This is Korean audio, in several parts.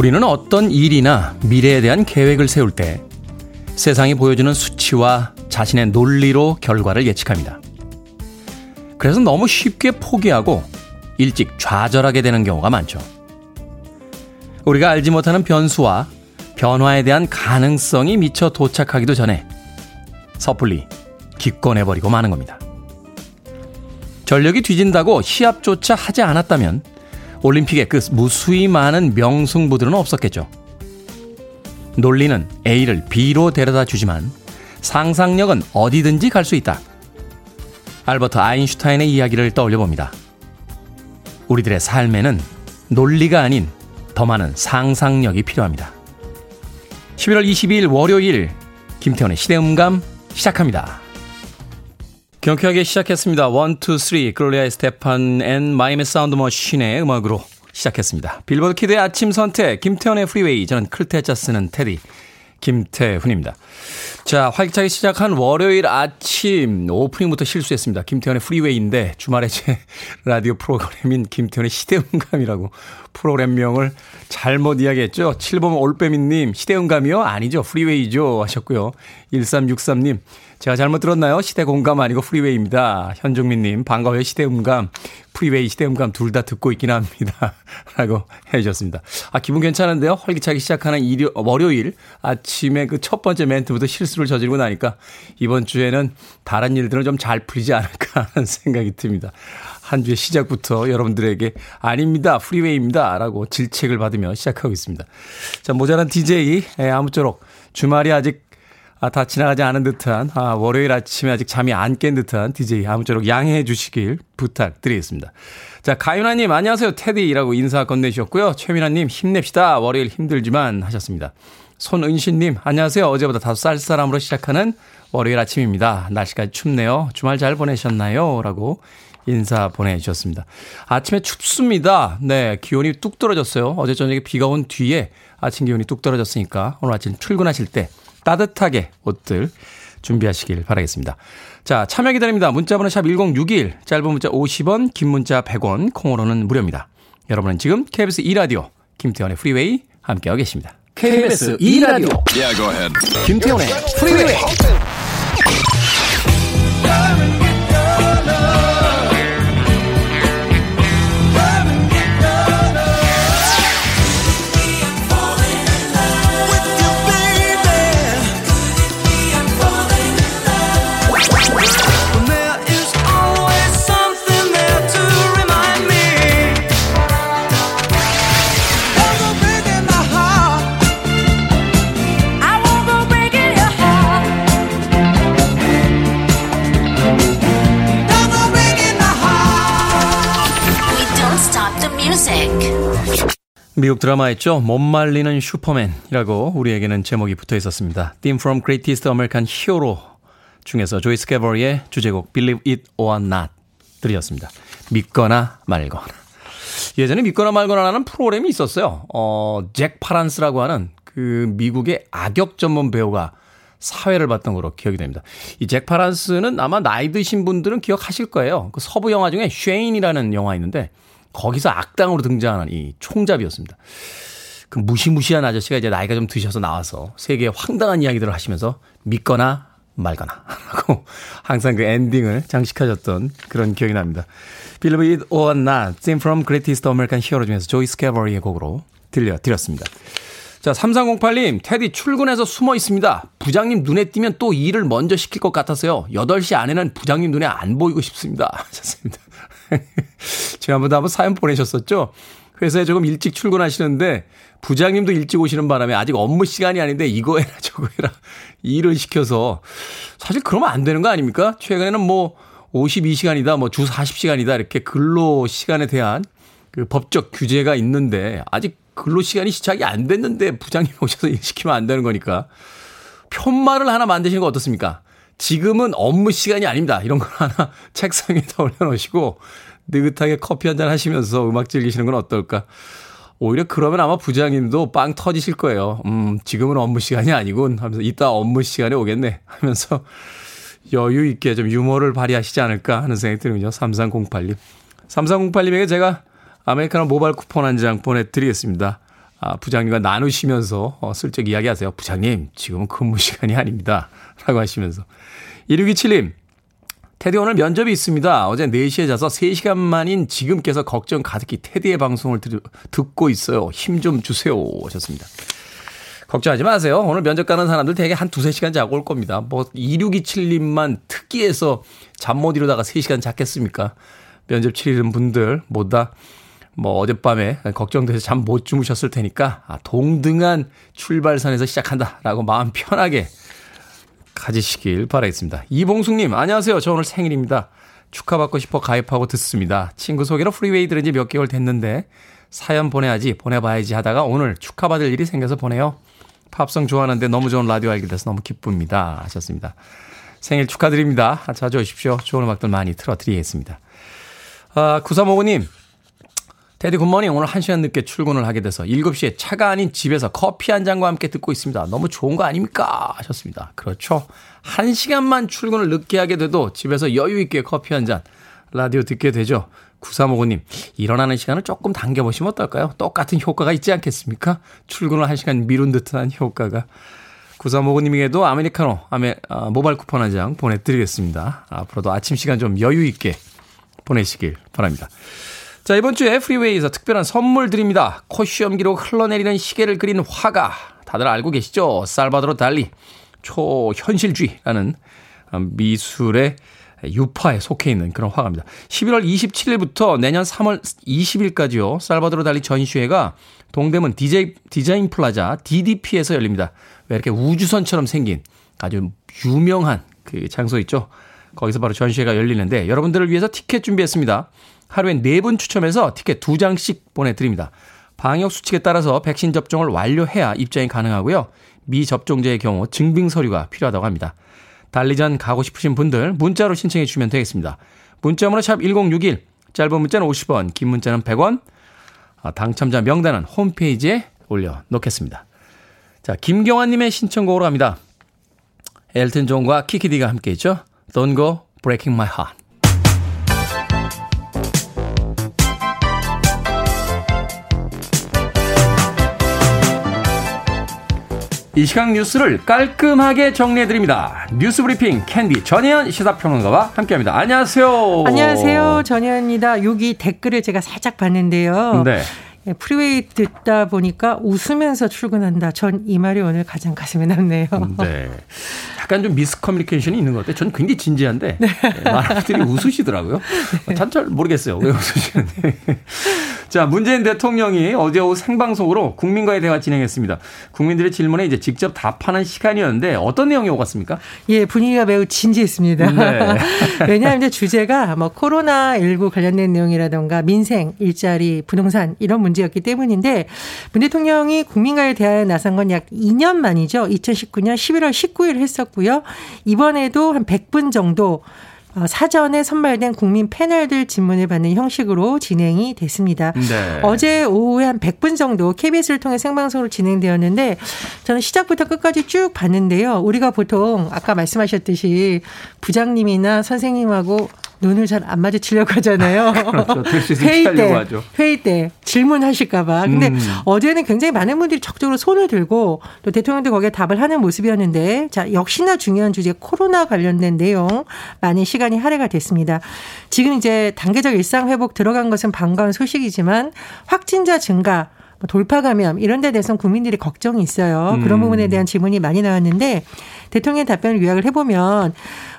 우리는 어떤 일이나 미래에 대한 계획을 세울 때 세상이 보여주는 수치와 자신의 논리로 결과를 예측합니다. 그래서 너무 쉽게 포기하고 일찍 좌절하게 되는 경우가 많죠. 우리가 알지 못하는 변수와 변화에 대한 가능성이 미처 도착하기도 전에 섣불리 기권해버리고 마는 겁니다. 전력이 뒤진다고 시합조차 하지 않았다면 올림픽에 그 무수히 많은 명승부들은 없었겠죠. 논리는 A를 B로 데려다 주지만 상상력은 어디든지 갈 수 있다. 알버트 아인슈타인의 이야기를 떠올려 봅니다. 우리들의 삶에는 논리가 아닌 더 많은 상상력이 필요합니다. 11월 22일 월요일 김태훈의 시대음감 시작합니다. 경쾌하게 시작했습니다. 1, 2, 3 Gloria Estefan and Miami Sound Machine의 음악으로 시작했습니다. 빌보드 키드의 아침 선택 김태훈의 프리웨이 저는 클 태 자 쓰는 태디 김태훈입니다. 자, 활기차게 시작한 월요일 아침 오프닝부터 실수했습니다. 김태훈의 프리웨이인데 주말에 제 라디오 프로그램인 김태훈의 시대음감이라고 프로그램명을 잘못 이야기했죠. 7번 올빼미님 시대음감이요? 아니죠. 프리웨이죠 하셨고요. 1363님 제가 잘못 들었나요? 시대음감 아니고 프리웨이입니다. 현종민님 반가워요 시대 음감. 프리웨이 시대 음감 둘 다 듣고 있긴 합니다. 라고 해주셨습니다. 아, 기분 괜찮은데요? 활기차게 시작하는 일요, 월요일 아침에 그 첫 번째 멘트부터 실수를 저지르고 나니까 이번 주에는 다른 일들은 좀 잘 풀리지 않을까 하는 생각이 듭니다. 한 주의 시작부터 여러분들에게 아닙니다. 프리웨이입니다. 라고 질책을 받으며 시작하고 있습니다. 자, 모자란 DJ, 예, 아무쪼록 주말이 아직 아, 다 지나가지 않은 듯한 아, 월요일 아침에 아직 잠이 안 깬 듯한 DJ 아무쪼록 양해해 주시길 부탁드리겠습니다. 자, 가윤아님 안녕하세요 테디라고 인사 건네주셨고요. 최민아님 힘냅시다 월요일 힘들지만 하셨습니다. 손은신님 안녕하세요 어제보다 다소 쌀쌀함으로 시작하는 월요일 아침입니다. 날씨가 춥네요. 주말 잘 보내셨나요? 라고 인사 보내주셨습니다. 아침에 춥습니다. 네, 기온이 뚝 떨어졌어요. 어제 저녁에 비가 온 뒤에 아침 기온이 뚝 떨어졌으니까 오늘 아침 출근하실 때 따뜻하게 옷들 준비하시길 바라겠습니다. 자, 참여 기다립니다. 문자번호 샵 1061, 짧은 문자 50원, 긴 문자 100원, 콩으로는 무료입니다. 여러분은 지금 KBS 2라디오 김태훈의 프리웨이 함께하고 계십니다. KBS 2라디오 yeah, 김태훈의 프리웨이 미국 드라마 있죠. 못 말리는 슈퍼맨이라고 우리에게는 제목이 붙어 있었습니다. Theme from Greatest American Hero 중에서 조이 스카버리의 주제곡 Believe It or Not 들으셨습니다. 믿거나 말거나. 예전에 믿거나 말거나라는 프로그램이 있었어요. 어, 잭 팔란스라고 하는 그 미국의 악역 전문 배우가 사회를 봤던 거로 기억이 됩니다. 이 잭 팔란스는 아마 나이 드신 분들은 기억하실 거예요. 그 서부 영화 중에 쉐인이라는 영화 있는데 거기서 악당으로 등장하는 이 총잡이였습니다. 그 무시무시한 아저씨가 이제 나이가 좀 드셔서 나와서 세계의 황당한 이야기들을 하시면서 믿거나 말거나 하고 항상 그 엔딩을 장식하셨던 그런 기억이 납니다. It or not, Theme from Greatest American Hero 중에서 조이 스캐버리의 곡으로 들려드렸습니다. 자, 3308님, 테디 출근해서 숨어 있습니다. 부장님 눈에 띄면 또 일을 먼저 시킬 것 같아서요. 8시 안에는 부장님 눈에 안 보이고 싶습니다. 하셨습니다. 지난번에 한번 사연 보내셨었죠? 회사에 조금 일찍 출근하시는데 부장님도 일찍 오시는 바람에 아직 업무 시간이 아닌데 이거 해라 저거 해라 일을 시켜서 사실 그러면 안 되는 거 아닙니까? 최근에는 뭐 52시간이다 뭐 주 40시간이다 이렇게 근로 시간에 대한 그 법적 규제가 있는데 아직 근로 시간이 시작이 안 됐는데 부장님 오셔서 일 시키면 안 되는 거니까 편말을 하나 만드시는 거 어떻습니까? 지금은 업무 시간이 아닙니다. 이런 걸 하나 책상 에다 올려놓으시고 느긋하게 커피 한 잔 하시면서 음악 즐기시는 건 어떨까? 오히려 그러면 아마 부장님도 빵 터지실 거예요. 음, 지금은 업무 시간이 아니군 하면서 이따 업무 시간에 오겠네 하면서 여유 있게 좀 유머를 발휘하시지 않을까 하는 생각이 드는군요. 3308님. 3308님에게 제가 아메리카노 모바일 쿠폰 한 장 보내드리겠습니다. 아, 부장님과 나누시면서 어, 슬쩍 이야기하세요. 부장님, 지금은 근무 시간이 아닙니다. 라고 하시면서. 1627님, 테디 오늘 면접이 있습니다. 어제 4시에 자서 3시간 만인 지금 께서 걱정 가득히 테디의 방송을 들, 듣고 있어요. 힘 좀 주세요. 하셨습니다. 걱정하지 마세요. 오늘 면접 가는 사람들 대개 한 두세 시간 자고 올 겁니다. 뭐 2627님만 특이해서 잠 못 이루다가 3시간 잤겠습니까? 면접 치르는 분들 모두 뭐 어젯밤에 걱정돼서 잠 못 주무셨을 테니까 아, 동등한 출발선에서 시작한다라고 마음 편하게 가지시길 바라겠습니다. 이봉숙님 안녕하세요. 저 오늘 생일입니다. 축하받고 싶어 가입하고 듣습니다. 친구 소개로 프리웨이 들은 지 몇 개월 됐는데 사연 보내야지 보내봐야지 하다가 오늘 축하받을 일이 생겨서 보내요. 팝송 좋아하는데 너무 좋은 라디오 알게 돼서 너무 기쁩니다. 하셨습니다. 생일 축하드립니다. 자주 오십시오. 좋은 음악들 많이 틀어드리겠습니다. 아, 9359님. 테디 good morning. 오늘 1시간 늦게 출근을 하게 돼서 7시에 차가 아닌 집에서 커피 한 잔과 함께 듣고 있습니다. 너무 좋은 거 아닙니까? 하셨습니다. 그렇죠. 1시간만 출근을 늦게 하게 돼도 집에서 여유 있게 커피 한 잔, 라디오 듣게 되죠. 9359님, 일어나는 시간을 조금 당겨보시면 어떨까요? 똑같은 효과가 있지 않겠습니까? 출근을 한 시간 미룬 듯한 효과가. 9359님에게도 아메리카노, 아메, 아, 모바일 쿠폰 한 장 보내드리겠습니다. 앞으로도 아침 시간 좀 여유 있게 보내시길 바랍니다. 자, 이번 주에 프리웨이에서 특별한 선물 드립니다. 코시엄 기록 흘러내리는 시계를 그린 화가. 다들 알고 계시죠? 살바도로 달리 초현실주의라는 미술의 유파에 속해 있는 그런 화가입니다. 11월 27일부터 내년 3월 20일까지요. 살바도르 달리 전시회가 동대문 디제이, 디자인 플라자 DDP에서 열립니다. 왜 이렇게 우주선처럼 생긴 아주 유명한 그 장소 있죠. 거기서 바로 전시회가 열리는데 여러분들을 위해서 티켓 준비했습니다. 하루에 4분 추첨해서 티켓 2장씩 보내드립니다. 방역 수칙에 따라서 백신 접종을 완료해야 입장이 가능하고요. 미접종자의 경우 증빙 서류가 필요하다고 합니다. 달리전 가고 싶으신 분들 문자로 신청해 주시면 되겠습니다. 문자번호 샵 1061, 짧은 문자는 50원, 긴 문자는 100원, 아, 당첨자 명단은 홈페이지에 올려놓겠습니다. 자, 김경환님의 신청곡으로 합니다. 엘튼 존과 키키디가 함께 있죠. Don't go breaking my heart. 이 시각 뉴스를 깔끔하게 정리해드립니다. 뉴스 브리핑 캔디 전혜연 시사평론가와 함께합니다. 안녕하세요. 안녕하세요. 전혜연입니다. 여기 댓글을 제가 살짝 봤는데요. 네. 예, 프리웨이 듣다 보니까 웃으면서 출근한다. 전 이 말이 오늘 가장 가슴에 남네요. 네. 약간 좀 miscommunication이 있는 것 같아요. 저는 굉장히 진지한데 네. 예, 많은 분들이 웃으시더라고요. 네. 전잘 모르겠어요. 왜 웃으시는지. 자, 문재인 대통령이 어제 오후 생방송으로 국민과의 대화 진행했습니다. 국민들의 질문에 이제 직접 답하는 시간이었는데 어떤 내용이 오갔습니까? 예, 분위기가 매우 진지했습니다. 네. 왜냐하면 이제 주제가 뭐 코로나19 관련된 내용이라던가 민생, 일자리, 부동산 이런 문제였기 때문인데 문 대통령이 국민과의 대화에 나선 건 약 2년 만이죠. 2019년 11월 19일 했었고 요. 이번에도 한 100분 정도 어, 사전에 선발된 국민 패널들 질문을 받는 형식으로 진행이 됐습니다. 네. 어제 오후에 한 100분 정도 KBS를 통해 생방송으로 진행되었는데 저는 시작부터 끝까지 쭉 봤는데요. 우리가 보통 아까 말씀하셨듯이 부장님이나 선생님하고 눈을 잘 안 마주치려고 하잖아요. 그렇죠. 회의 때, 하죠. 회의 때 질문하실까봐. 근데 음. 어제는 굉장히 많은 분들이 적극적으로 손을 들고 또 대통령도 거기에 답을 하는 모습이었는데 자 역시나 중요한 주제 코로나 관련된 내용 많은 시간이 할애가 됐습니다. 지금 이제 단계적 일상 회복 들어간 것은 반가운 소식이지만 확진자 증가 뭐 돌파 감염 이런 데 대해서는 국민들이 걱정이 있어요. 음. 그런 부분에 대한 질문이 많이 나왔는데 대통령 답변을 요약을 해보면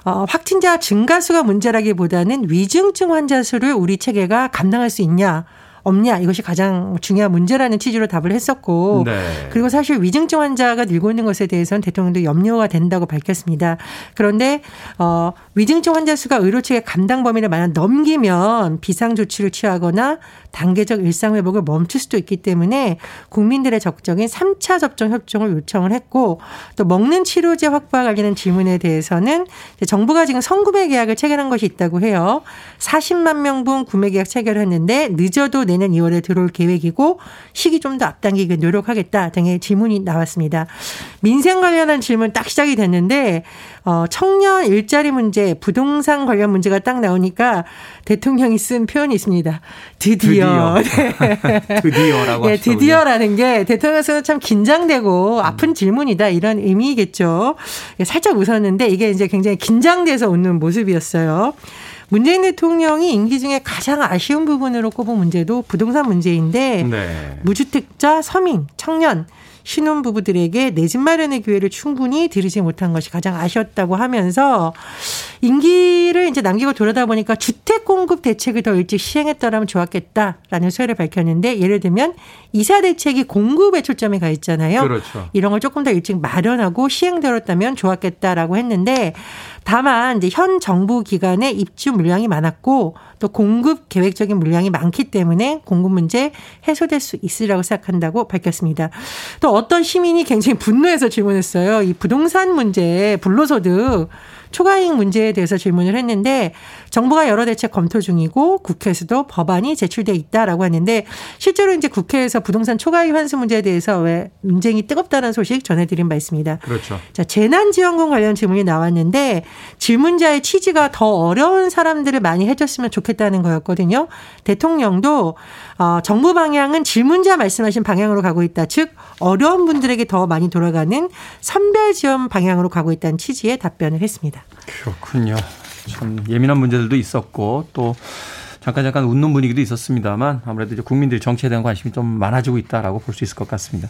어, 확진자 증가수가 문제라기보다는 위중증 환자 수를 우리 체계가 감당할 수 있냐. 없냐 이것이 가장 중요한 문제라는 취지로 답을 했었고 네. 그리고 사실 위중증 환자가 늘고 있는 것에 대해서는 대통령도 염려가 된다고 밝혔습니다. 그런데 어 위중증 환자 수가 의료 측의 감당 범위를 만약 넘기면 비상 조치를 취하거나 단계적 일상 회복을 멈출 수도 있기 때문에 국민들의 적극적인 3차 접종 협정을 요청을 했고 또 먹는 치료제 확보와 관련된 질문에 대해서는 정부가 지금 선구매 계약을 체결한 것이 있다고 해요. 40만 명분 구매 계약 체결을 했는데 늦어도 내년 2월에 들어올 계획이고 시기 좀 더 앞당기기 노력하겠다 등의 질문이 나왔습니다. 민생 관련한 질문 딱 시작이 됐는데 어, 청년 일자리 문제, 부동산 관련 문제가 딱 나오니까 대통령이 쓴 표현이 있습니다. 드디어. 드디어. 네. 드디어라고 네, 드디어라는 게 대통령께서는 참 긴장되고 음. 아픈 질문이다 이런 의미겠죠. 살짝 웃었는데 이게 이제 굉장히 긴장돼서 웃는 모습이었어요. 문재인 대통령이 임기 중에 가장 아쉬운 부분으로 꼽은 문제도 부동산 문제인데 네. 무주택자, 서민, 청년 신혼 부부들에게 내 집 마련의 기회를 충분히 드리지 못한 것이 가장 아쉬웠다고 하면서 임기를 이제 남기고 돌아다 보니까 주택 공급 대책을 더 일찍 시행했더라면 좋았겠다라는 소회를 밝혔는데 예를 들면 이사 대책이 공급에 초점이 가 있잖아요. 그렇죠. 이런 걸 조금 더 일찍 마련하고 시행되었다면 좋았겠다라고 했는데 다만 이제 현 정부 기관의 입주 물량이 많았고 또 공급 계획적인 물량이 많기 때문에 공급 문제 해소될 수 있으리라고 생각한다고 밝혔습니다. 또 어떤 시민이 굉장히 분노해서 질문했어요. 이 부동산 문제, 불로소득 초과이익 문제에 대해서 질문을 했는데 정부가 여러 대책 검토 중이고 국회에서도 법안이 제출돼 있다라고 하는데 실제로 이제 국회에서 부동산 초과이익 환수 문제에 대해서 왜 논쟁이 뜨겁다는 소식 전해드린 바 있습니다. 그렇죠. 자 재난지원금 관련 질문이 나왔는데 질문자의 취지가 더 어려운 사람들을 많이 해줬으면 좋겠다는 거였거든요. 대통령도 어, 정부 방향은 질문자 말씀하신 방향으로 가고 있다. 즉 어려운 분들에게 더 많이 돌아가는 선별 지원 방향으로 가고 있다는 취지의 답변을 했습니다. 그렇군요. 참 예민한 문제들도 있었고 또 잠깐 잠깐 웃는 분위기도 있었습니다만 아무래도 이제 국민들이 정치에 대한 관심이 좀 많아지고 있다라고 볼 수 있을 것 같습니다.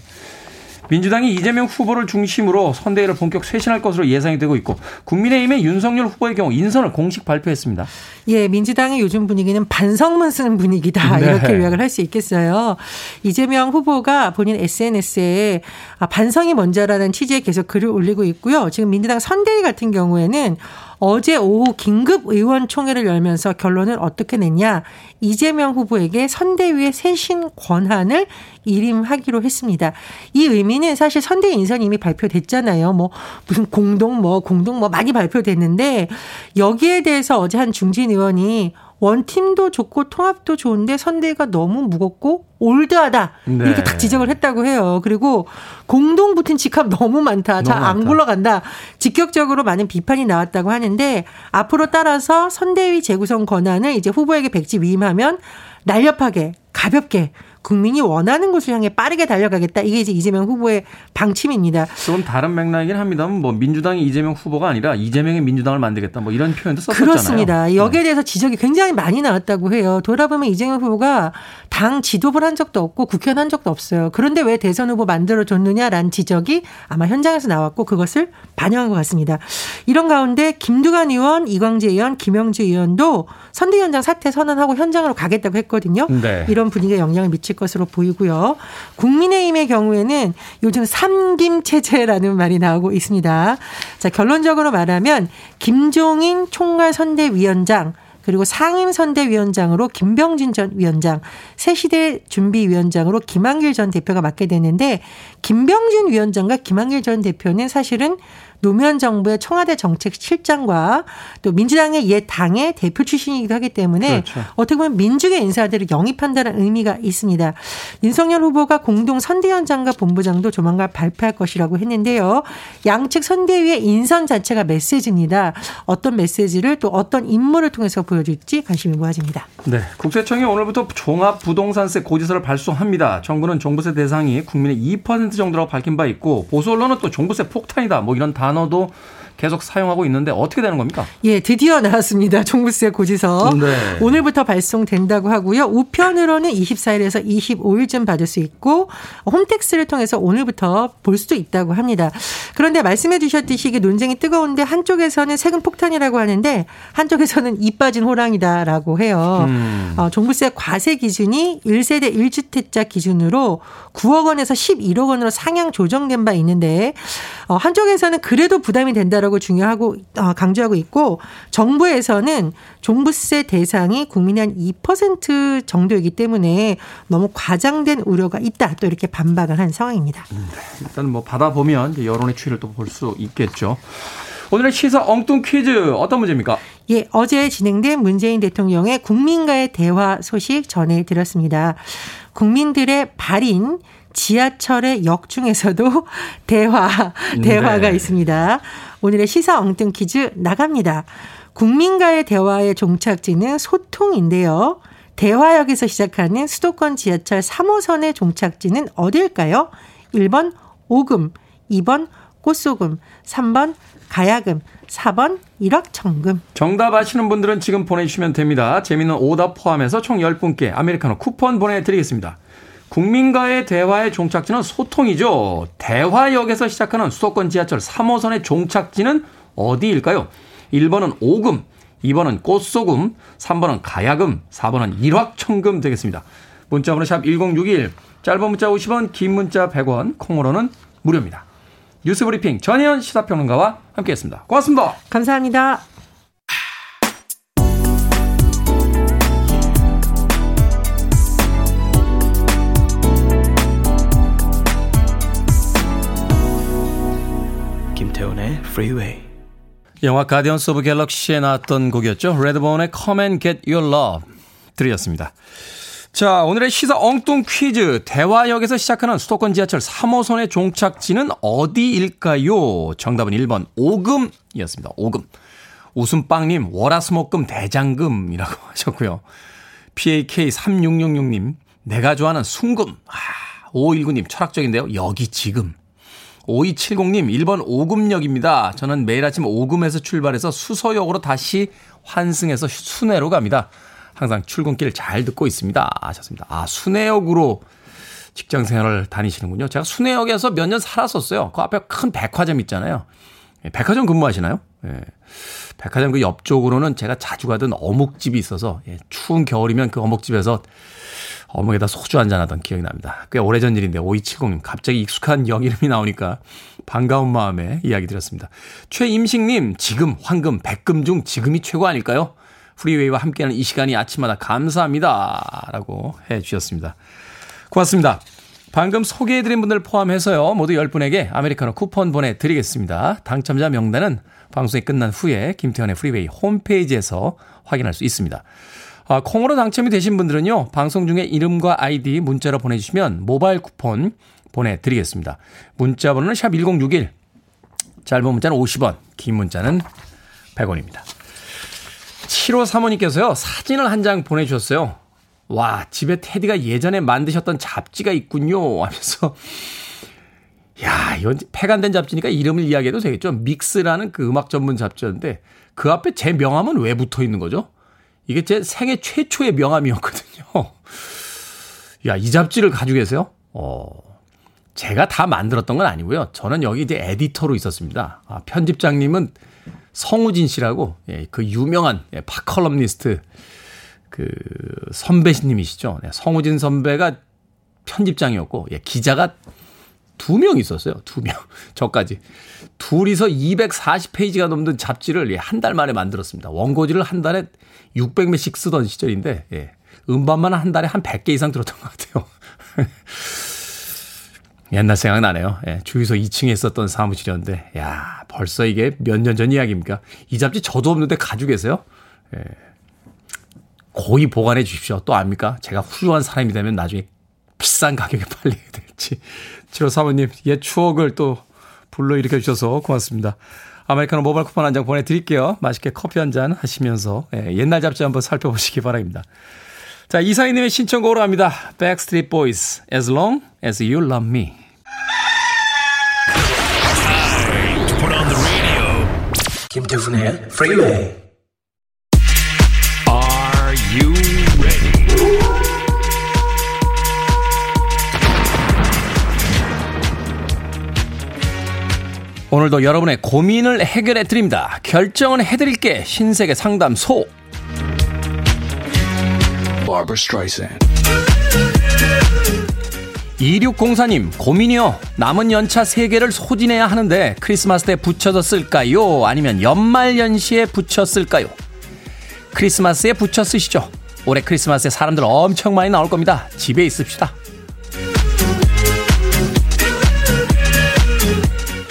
민주당이 이재명 후보를 중심으로 선대위를 본격 쇄신할 것으로 예상이 되고 있고 국민의힘의 윤석열 후보의 경우 인선을 공식 발표했습니다. 예, 민주당의 요즘 분위기는 반성문 쓰는 분위기다 네. 이렇게 요약을 할 수 있겠어요. 이재명 후보가 본인 SNS에 아, 반성이 먼저라는 취지에 계속 글을 올리고 있고요. 지금 민주당 선대위 같은 경우에는 어제 오후 긴급 의원총회를 열면서 결론을 어떻게 냈냐. 이재명 후보에게 선대위의 쇄신 권한을 일임하기로 했습니다. 이 의미는 사실 선대위 인선이 이미 발표됐잖아요. 뭐 무슨 공동 뭐 공동 뭐 많이 발표됐는데 여기에 대해서 어제 한 중진 의원이 원팀도 좋고 통합도 좋은데 선대가 너무 무겁고 올드하다 네. 이렇게 딱 지적을 했다고 해요. 그리고 공동 붙은 직함 너무 많다. 잘 안 굴러간다. 직격적으로 많은 비판이 나왔다고 하는데 앞으로 따라서 선대위 재구성 권한을 이제 후보에게 백지 위임하면 날렵하게 가볍게 국민이 원하는 곳을 향해 빠르게 달려가겠다. 이게 이제 이재명 후보의 방침입니다. 좀 다른 맥락이긴 합니다만 뭐 민주당이 이재명 후보가 아니라 이재명의 민주당을 만들겠다. 뭐 이런 표현도 썼었잖아요. 그렇습니다. 네. 여기에 대해서 지적이 굉장히 많이 나왔다고 해요. 돌아보면 이재명 후보가 당 지도부를 한 적도 없고 국회의원 한 적도 없어요. 그런데 왜 대선 후보 만들어 줬느냐라는 지적이 아마 현장에서 나왔고 그것을 반영한 것 같습니다. 이런 가운데 김두관 의원, 이광재 의원, 김영주 의원도 선대위원장 사퇴 선언하고 현장으로 가겠다고 했거든요. 네. 이런 분위기에 영향을 미치 미칠 것으로 보이고요. 국민의힘의 경우에는 요즘 삼김 체제라는 말이 나오고 있습니다. 자, 결론적으로 말하면 김종인 총괄 선대위원장 그리고 상임선대위원장으로 김병진 전 위원장, 새시대 준비위원장으로 김한길 전 대표가 맡게 되는데 김병진 위원장과 김한길 전 대표는 사실은 노무현 정부의 청와대 정책 실장과 또 민주당의 옛 당의 대표 출신이기도 하기 때문에 그렇죠. 어떻게 보면 민주계 인사들을 영입한다는 의미가 있습니다. 윤석열 후보가 공동 선대위원장과 본부장도 조만간 발표할 것이라고 했는데요. 양측 선대위의 인선 자체가 메시지입니다. 어떤 메시지를 또 어떤 인물을 통해서 보여줄지 관심이 모아집니다. 네, 국세청이 오늘부터 종합 부동산세 고지서를 발송합니다. 정부는 종부세 대상이 국민의 2% 정도라고 밝힌 바 있고 보수 언론은 또 종부세 폭탄이다. 뭐 이런 단 단어도 계속 사용하고 있는데 어떻게 되는 겁니까? 예, 드디어 나왔습니다. 종부세 고지서. 네. 오늘부터 발송된다고 하고요. 우편으로는 24일에서 25일쯤 받을 수 있고 홈택스를 통해서 오늘부터 볼 수도 있다고 합니다. 그런데 말씀해 주셨듯이 이게 논쟁이 뜨거운데 한쪽에서는 세금 폭탄이라고 하는데 한쪽에서는 이 빠진 호랑이다라고 해요. 음. 어, 종부세 과세 기준이 1세대 1주택자 기준으로 9억 원에서 11억 원으로 상향 조정된 바 있는데 어, 한쪽에서는 그래도 부담이 된다라고 중요하고 어, 강조하고 있고 정부에서는 종부세 대상이 국민의 한 2% 정도이기 때문에 너무 과장된 우려가 있다 또 이렇게 반박을 한 상황입니다. 네, 일단 뭐 받아보면 여론의 추이를 또 볼 수 있겠죠. 오늘의 시사 엉뚱 퀴즈 어떤 문제입니까? 예, 어제 진행된 문재인 대통령의 국민과의 대화 소식 전해드렸습니다. 국민들의 발인 지하철의 역 중에서도 대화, 대화가 네. 있습니다. 오늘의 시사 엉뚱 퀴즈 나갑니다. 국민과의 대화의 종착지는 소통인데요. 대화역에서 시작하는 수도권 지하철 3호선의 종착지는 어딜까요? 1번 오금, 2번 꽃소금, 3번 가야금, 4번 일확천금. 정답 아시는 분들은 지금 보내주시면 됩니다. 재미있는 오답 포함해서 총 10분께 아메리카노 쿠폰 보내드리겠습니다. 국민과의 대화의 종착지는 소통이죠. 대화역에서 시작하는 수도권 지하철 3호선의 종착지는 어디일까요? 1번은 오금, 2번은 꽃소금, 3번은 가야금, 4번은 일확천금 되겠습니다. 문자번호 샵 1061, 짧은 문자 50원, 긴 문자 100원, 콩으로는 무료입니다. 뉴스브리핑 전혜연 시사평론가와 함께했습니다. 고맙습니다. 감사합니다. Freeway. 영화 가디언스 오브 갤럭시에 나왔던 곡이었죠. 레드본의 Come and Get Your Love 들으셨습니다. 자, 오늘의 시사 엉뚱 퀴즈. 대화역에서 시작하는 수도권 지하철 3호선의 종착지는 어디일까요? 정답은 1번 오금이었습니다. 오금. 웃음빵님, 월화수목금 대장금이라고 하셨고요. PAK3666님, 내가 좋아하는 순금. 아, 5519님, 철학적인데요. 여기 지금. 5270님, 1번 오금역입니다. 저는 매일 아침 오금에서 출발해서 수서역으로 다시 환승해서 순회로 갑니다. 항상 출근길 잘 듣고 있습니다. 하셨습니다. 아, 순회역으로 직장 생활을 다니시는군요. 제가 순회역에서 몇 년 살았었어요. 그 앞에 큰 백화점 있잖아요. 예, 백화점 근무하시나요? 예. 백화점 그 옆쪽으로는 제가 자주 가던 어묵집이 있어서 예, 추운 겨울이면 그 어묵집에서 어묵에다 소주 한잔 하던 기억이 납니다. 꽤 오래전 일인데 5270님 갑자기 익숙한 역 이름이 나오니까 반가운 마음에 이야기 드렸습니다. 최임식님 지금 황금 백금 중 지금이 최고 아닐까요? 프리웨이와 함께하는 이 시간이 아침마다 감사합니다. 라고 해 주셨습니다. 고맙습니다. 방금 소개해드린 분들 포함해서요. 모두 10분에게 아메리카노 쿠폰 보내드리겠습니다. 당첨자 명단은 방송이 끝난 후에 김태훈의 프리웨이 홈페이지에서 확인할 수 있습니다. 아, 콩으로 당첨이 되신 분들은요, 방송 중에 이름과 아이디 문자로 보내주시면 모바일 쿠폰 보내드리겠습니다. 문자 번호는 샵 1061, 짧은 문자는 50원, 긴 문자는 100원입니다. 7호 사모님께서요, 사진을 한 장 보내주셨어요. 와, 집에 테디가 예전에 만드셨던 잡지가 있군요. 하면서, 야, 이건 폐간된 잡지니까 이름을 이야기해도 되겠죠. 믹스라는 그 음악 전문 잡지였는데, 그 앞에 제 명함은 왜 붙어 있는 거죠? 이게 제 생애 최초의 명함이었거든요. 야, 이 잡지를 가지고 계세요? 어, 제가 다 만들었던 건 아니고요. 저는 여기 이제 에디터로 있었습니다. 아, 편집장님은 성우진 씨라고, 예, 그 유명한 예, 파컬럼니스트 그 선배님이시죠. 네, 성우진 선배가 편집장이었고, 예, 기자가 두 명 있었어요. 두 명. 저까지. 둘이서 240페이지가 넘는 잡지를 예, 한 달 만에 만들었습니다. 원고지를 한 달에 600매씩 쓰던 시절인데, 예. 음반만 한 달에 한 100개 이상 들었던 것 같아요. 옛날 생각나네요. 예, 주유소 2층에 있었던 사무실이었는데, 야 벌써 이게 몇 년 전 이야기입니까? 이 잡지 저도 없는데 가지고 계세요? 예. 고이 보관해 주십시오. 또 압니까? 제가 훌륭한 사람이 되면 나중에 비싼 가격에 팔리게 될지. 7호 사모님, 옛 추억을 또 불러 일으켜 주셔서 고맙습니다. 아메리카노 모바일 쿠폰 한 장 보내드릴게요. 맛있게 커피 한 잔 하시면서 예, 옛날 잡지 한번 살펴보시기 바랍니다. 자, 이사희님의 신청곡으로 합니다. Backstreet Boys, As Long As You Love Me. 김태훈의 Freeway. Are you ready? 오늘도 여러분의 고민을 해결해 드립니다. 결정은 해드릴게 신세계 상담소. 2604님, 고민이요. 남은 연차 3개를 소진해야 하는데 크리스마스 때 붙여서 쓸까요? 아니면 연말 연시에 붙여 쓸까요? 크리스마스에 붙여 쓰시죠. 올해 크리스마스에 사람들 엄청 많이 나올 겁니다. 집에 있읍시다.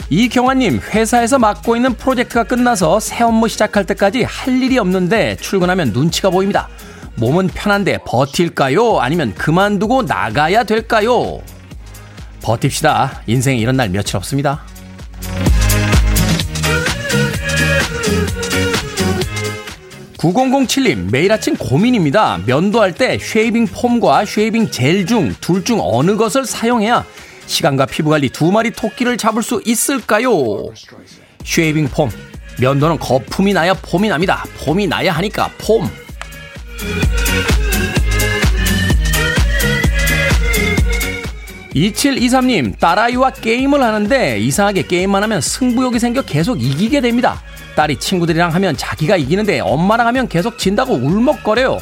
이경환님, 회사에서 맡고 있는 프로젝트가 끝나서 새 업무 시작할 때까지 할 일이 없는데 출근하면 눈치가 보입니다. 몸은 편한데 버틸까요? 아니면 그만두고 나가야 될까요? 버팁시다. 인생에 이런 날 며칠 없습니다. 9007님, 매일 아침 고민입니다. 면도할 때 shaving foam과 shaving gel 중 둘 중 어느 것을 사용해야 시간과 피부 관리 두 마리 토끼를 잡을 수 있을까요? shaving foam. 면도는 거품이 나야 폼이 납니다. 폼이 나야 하니까 폼. 2723님, 딸아이와 게임을 하는데 이상하게 게임만 하면 승부욕이 생겨 계속 이기게 됩니다. 딸이 친구들이랑 하면 자기가 이기는데 엄마랑 하면 계속 진다고 울먹거려요.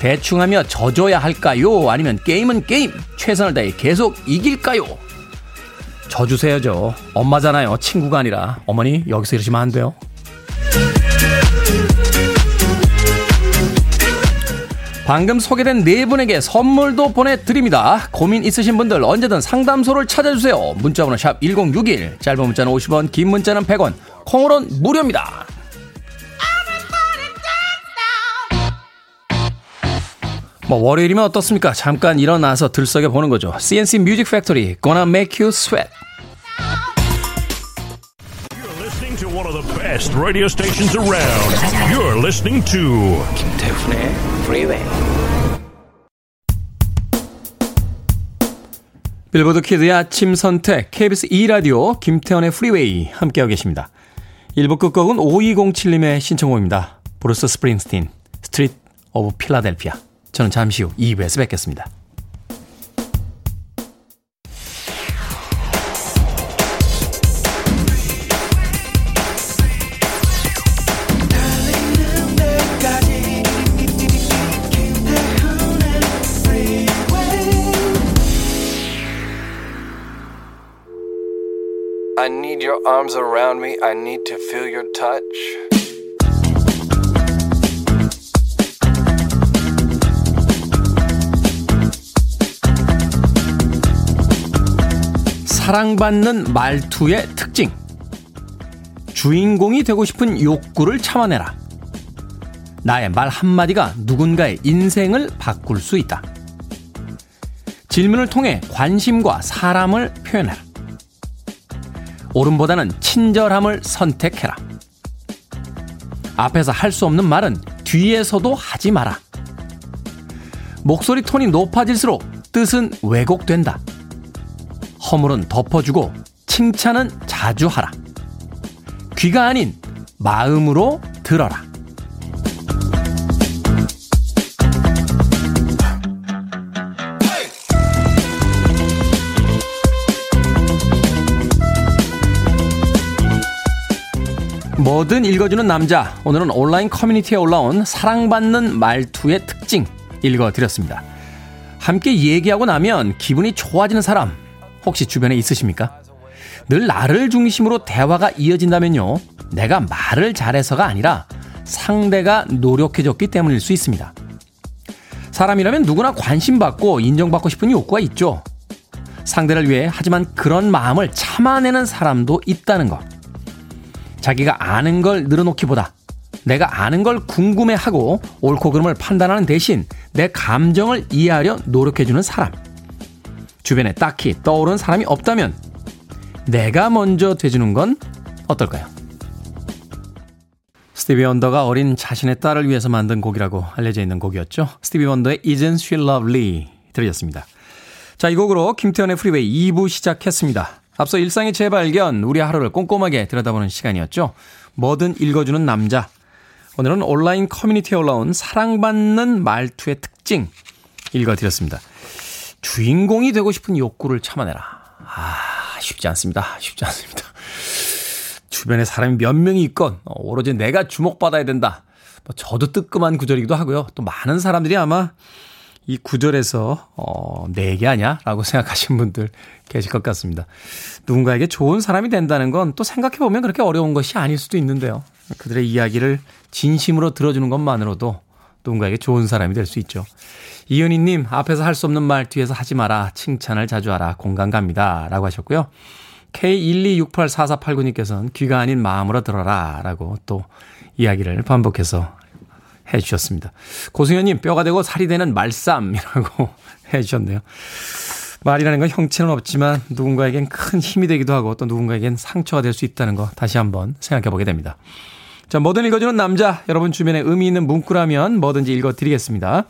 대충 하며 져줘야 할까요? 아니면 게임은 게임, 최선을 다해 계속 이길까요? 져주셔야죠. 엄마잖아요. 친구가 아니라. 어머니, 여기서 이러시면 안 돼요. 방금 소개된 네 분에게 선물도 보내드립니다. 고민 있으신 분들 언제든 상담소를 찾아주세요. 문자번호 샵 1061, 짧은 문자는 50원, 긴 문자는 100원, 콩으로는 무료입니다. 뭐 월요일이면 어떻습니까? 잠깐 일어나서 들썩여 보는 거죠. C&C Music Factory Gonna Make You Sweat. One of the best radio stations around. You're listening to 김태훈의 Freeway. 빌보드 kid의 아침 선택 KBS 2라디오 김태훈의 프리웨이 함께하고 계십니다. 1부 끝곡은 5207님의 신청곡입니다. 브루스 스프링스틴 Streets of Philadelphia 저는 잠시 후 2부에서 뵙겠습니다. Arms around me. I need to feel your touch. 사랑받는 말투의 특징. 주인공이 되고 싶은 욕구를 참아내라. 나의 말 한마디가 누군가의 인생을 바꿀 수 있다. 질문을 통해 관심과 사람을 표현해라. 옳음보다는 친절함을 선택해라. 앞에서 할 수 없는 말은 뒤에서도 하지 마라. 목소리 톤이 높아질수록 뜻은 왜곡된다. 허물은 덮어주고 칭찬은 자주 하라. 귀가 아닌 마음으로 들어라. 뭐든 읽어주는 남자. 오늘은 온라인 커뮤니티에 올라온 사랑받는 말투의 특징 읽어드렸습니다. 함께 얘기하고 나면 기분이 좋아지는 사람 혹시 주변에 있으십니까? 늘 나를 중심으로 대화가 이어진다면요. 내가 말을 잘해서가 아니라 상대가 노력해줬기 때문일 수 있습니다. 사람이라면 누구나 관심받고 인정받고 싶은 욕구가 있죠. 상대를 위해 하지만 그런 마음을 참아내는 사람도 있다는 것. 자기가 아는 걸 늘어놓기보다 내가 아는 걸 궁금해하고 옳고 그름을 판단하는 대신 내 감정을 이해하려 노력해주는 사람. 주변에 딱히 떠오르는 사람이 없다면 내가 먼저 돼주는 건 어떨까요? 스티비 원더가 어린 자신의 딸을 위해서 만든 곡이라고 알려져 있는 곡이었죠. 스티비 원더의 Isn't She Lovely 들으셨습니다. 자, 이 곡으로 김태훈의 프리웨이 2부 시작했습니다. 앞서 일상의 재발견, 우리 하루를 꼼꼼하게 들여다보는 시간이었죠. 뭐든 읽어주는 남자. 오늘은 온라인 커뮤니티에 올라온 사랑받는 말투의 특징 읽어드렸습니다. 주인공이 되고 싶은 욕구를 참아내라. 아, 쉽지 않습니다. 쉽지 않습니다. 주변에 사람이 몇 명이 있건 오로지 내가 주목받아야 된다. 뭐 저도 뜨끔한 구절이기도 하고요. 또 많은 사람들이 아마 이 구절에서 어, 내게 아냐? 라고 생각하시는 분들 계실 것 같습니다. 누군가에게 좋은 사람이 된다는 건 또 생각해보면 그렇게 어려운 것이 아닐 수도 있는데요. 그들의 이야기를 진심으로 들어주는 것만으로도 누군가에게 좋은 사람이 될 수 있죠. 이은희님, 앞에서 할 수 없는 말 뒤에서 하지 마라. 칭찬을 자주 하라. 공감 갑니다. 라고 하셨고요. K1268448님께서는 귀가 아닌 마음으로 들어라 라고 또 이야기를 반복해서 해 주셨습니다. 고승현님 뼈가 되고 살이 되는 말쌈이라고 해 주셨네요. 말이라는 건 형체는 없지만 누군가에겐 큰 힘이 되기도 하고 또 누군가에겐 상처가 될 수 있다는 거 다시 한번 생각해 보게 됩니다. 자, 뭐든 읽어주는 남자. 여러분 주변에 의미 있는 문구라면 뭐든지 읽어드리겠습니다.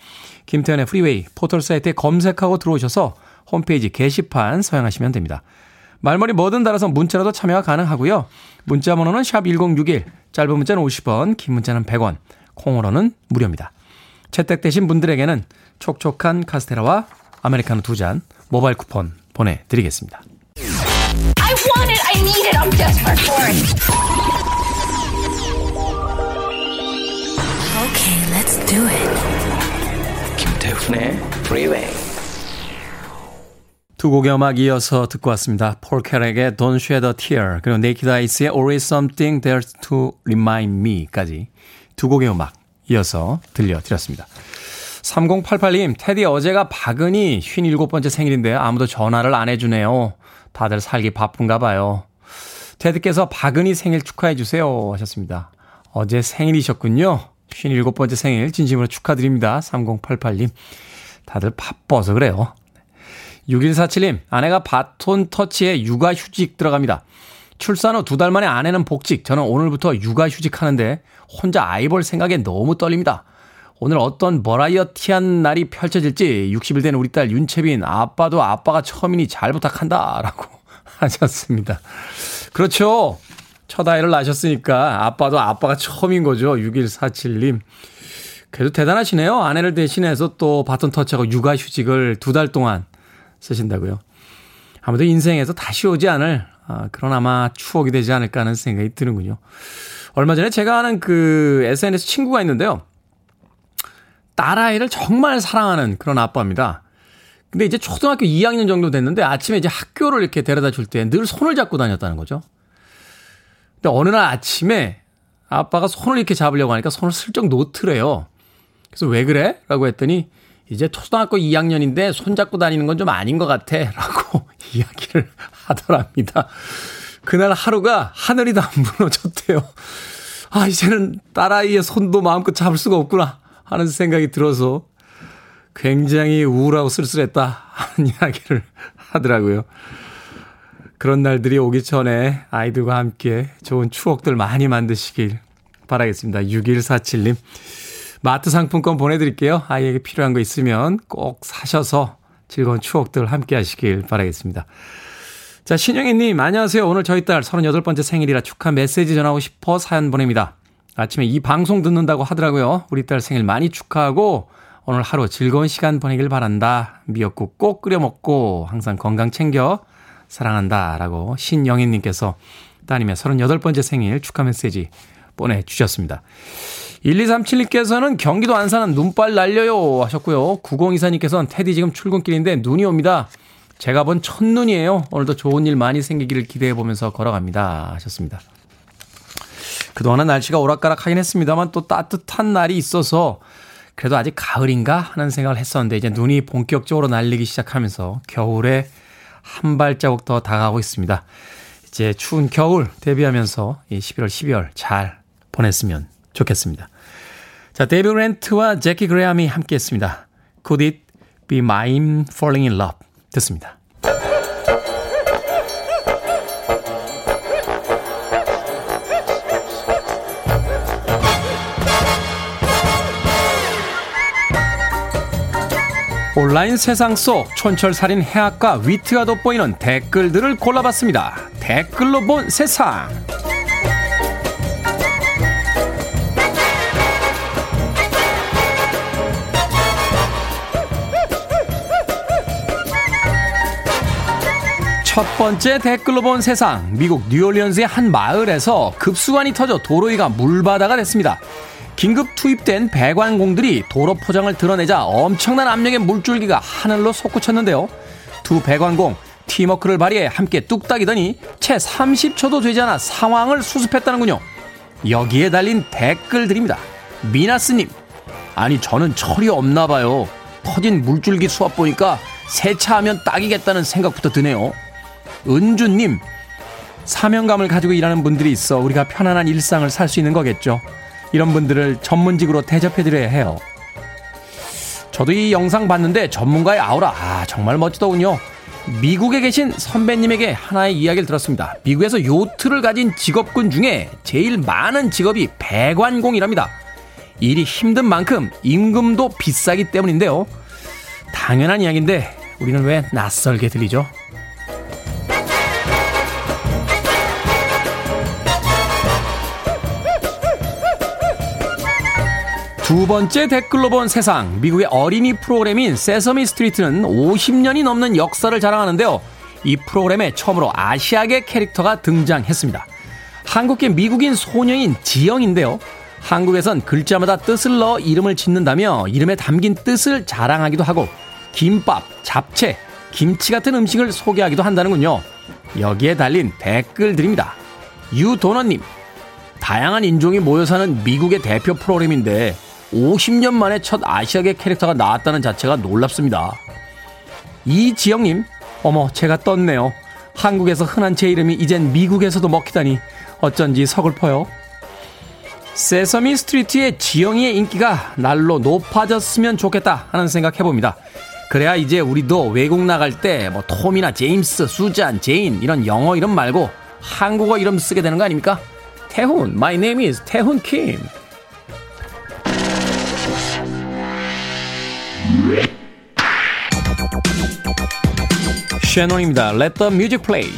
김태훈의 프리웨이 포털 사이트에 검색하고 들어오셔서 홈페이지 게시판 사용하시면 됩니다. 말머리 뭐든 달아서 문자라도 참여가 가능하고요. 문자 번호는 샵 1061, 짧은 문자는 50원, 긴 문자는 100원, 콩으로는 무료입니다. 채택되신 분들에게는 촉촉한 카스테라와 아메리카노 두 잔 모바일 쿠폰 보내드리겠습니다. I want it. I need it. I'm desperate for it. Okay, let's do it. 김태훈의 Freeway. 두 곡의 음악 이어서 듣고 왔습니다. 폴 캐렉의 Don't Shed a Tear 그리고 Naked Eyes의 Always Something There's to Remind Me까지 두 곡의 음악 이어서 들려드렸습니다. 3088님, 테디 어제가 박은이 57번째 생일인데 아무도 전화를 안 해주네요. 다들 살기 바쁜가 봐요. 테디께서 박은이 생일 축하해주세요 하셨습니다. 어제 생일이셨군요. 57번째 생일 진심으로 축하드립니다. 3088님. 다들 바빠서 그래요. 6147님, 아내가 바톤 터치에 육아 휴직 들어갑니다. 출산 후 두 달 만에 아내는 복직, 저는 오늘부터 육아휴직 하는데 혼자 아이 볼 생각에 너무 떨립니다. 오늘 어떤 버라이어티한 날이 펼쳐질지 60일 된 우리 딸 윤채빈, 아빠도 아빠가 처음이니 잘 부탁한다. 라고 하셨습니다. 그렇죠. 첫 아이를 낳으셨으니까 아빠도 아빠가 처음인 거죠. 6147님. 그래도 대단하시네요. 아내를 대신해서 또 바톤 터치하고 육아휴직을 두 달 동안 쓰신다고요. 아무도 인생에서 다시 오지 않을 아, 그런 아마 추억이 되지 않을까 하는 생각이 드는군요. 얼마 전에 제가 아는 그 SNS 친구가 있는데요. 딸아이를 정말 사랑하는 그런 아빠입니다. 근데 이제 초등학교 2학년 정도 됐는데 아침에 이제 학교를 이렇게 데려다 줄 때 늘 손을 잡고 다녔다는 거죠. 근데 어느 날 아침에 아빠가 손을 이렇게 잡으려고 하니까 손을 슬쩍 놓더래요. 그래서 왜 그래? 라고 했더니 이제 초등학교 2학년인데 손 잡고 다니는 건 좀 아닌 것 같아. 라고 이야기를 하더랍니다. 그날 하루가 하늘이 다 무너졌대요. 아, 이제는 딸아이의 손도 마음껏 잡을 수가 없구나. 하는 생각이 들어서 굉장히 우울하고 쓸쓸했다. 하는 이야기를 하더라고요. 그런 날들이 오기 전에 아이들과 함께 좋은 추억들 많이 만드시길 바라겠습니다. 6147님. 마트 상품권 보내드릴게요. 아이에게 필요한 거 있으면 꼭 사셔서 즐거운 추억들 함께 하시길 바라겠습니다. 자, 신영희님, 안녕하세요. 오늘 저희 딸 38번째 생일이라 축하 메시지 전하고 싶어 사연 보냅니다. 아침에 이 방송 듣는다고 하더라고요. 우리 딸 생일 많이 축하하고 오늘 하루 즐거운 시간 보내길 바란다. 미역국 꼭 끓여 먹고 항상 건강 챙겨 사랑한다. 라고 신영희님께서 따님의 38번째 생일 축하 메시지 보내주셨습니다. 1237님께서는 경기도 안산은 눈발 날려요 하셨고요. 9024님께서는 테디 지금 출근길인데 눈이 옵니다. 제가 본 첫눈이에요. 오늘도 좋은 일 많이 생기기를 기대해 보면서 걸어갑니다. 하셨습니다. 그동안은 날씨가 오락가락 하긴 했습니다만 또 따뜻한 날이 있어서 그래도 아직 가을인가 하는 생각을 했었는데 이제 눈이 본격적으로 날리기 시작하면서 겨울에 한 발자국 더 다가가고 있습니다. 이제 추운 겨울 대비하면서 11월, 12월 잘 보냈으면 좋겠습니다. 자, 데이비 렌트와 제키 그레함이 함께 했습니다. Could it be mine falling in love? 듣습니다. 온라인 세상 속 촌철살인 해학과 위트가 돋보이는 댓글들을 골라봤습니다. 댓글로 본 세상. 첫 번째 댓글로 본 세상. 미국 뉴올리언스의 한 마을에서 급수관이 터져 도로 위가 물바다가 됐습니다. 긴급 투입된 배관공들이 도로 포장을 드러내자 엄청난 압력의 물줄기가 하늘로 솟구쳤는데요. 두 배관공 팀워크를 발휘해 함께 뚝딱이더니 채 30초도 되지 않아 상황을 수습했다는군요. 여기에 달린 댓글들입니다. 미나스님, 아니 저는 철이 없나 봐요. 터진 물줄기 수압 보니까 세차하면 딱이겠다는 생각부터 드네요. 은주님, 사명감을 가지고 일하는 분들이 있어 우리가 편안한 일상을 살 수 있는 거겠죠. 이런 분들을 전문직으로 대접해드려야 해요. 저도 이 영상 봤는데 전문가의 아우라, 아, 정말 멋지더군요. 미국에 계신 선배님에게 하나의 이야기를 들었습니다. 미국에서 요트를 가진 직업군 중에 제일 많은 직업이 배관공이랍니다. 일이 힘든 만큼 임금도 비싸기 때문인데요. 당연한 이야기인데 우리는 왜 낯설게 들리죠? 두 번째 댓글로 본 세상. 미국의 어린이 프로그램인 세서미 스트리트는 50년이 넘는 역사를 자랑하는데요. 이 프로그램에 처음으로 아시아계 캐릭터가 등장했습니다. 한국계 미국인 소녀인 지영인데요. 한국에선 글자마다 뜻을 넣어 이름을 짓는다며 이름에 담긴 뜻을 자랑하기도 하고 김밥, 잡채, 김치 같은 음식을 소개하기도 한다는군요. 여기에 달린 댓글들입니다. 유도너님, 다양한 인종이 모여 사는 미국의 대표 프로그램인데 50년 만에 첫 아시아계 캐릭터가 나왔다는 자체가 놀랍습니다. 이지영님, 어머, 제가 떴네요. 한국에서 흔한 제 이름이 이젠 미국에서도 먹히다니 어쩐지 서글퍼요. 세서미 스트리트의 지영이의 인기가 날로 높아졌으면 좋겠다 하는 생각 해봅니다. 그래야 이제 우리도 외국 나갈 때 뭐 톰이나 제임스, 수잔, 제인 이런 영어 이름 말고 한국어 이름 쓰게 되는 거 아닙니까? 태훈, my name is 태훈 킴. 쉐논입니다. Let the music play.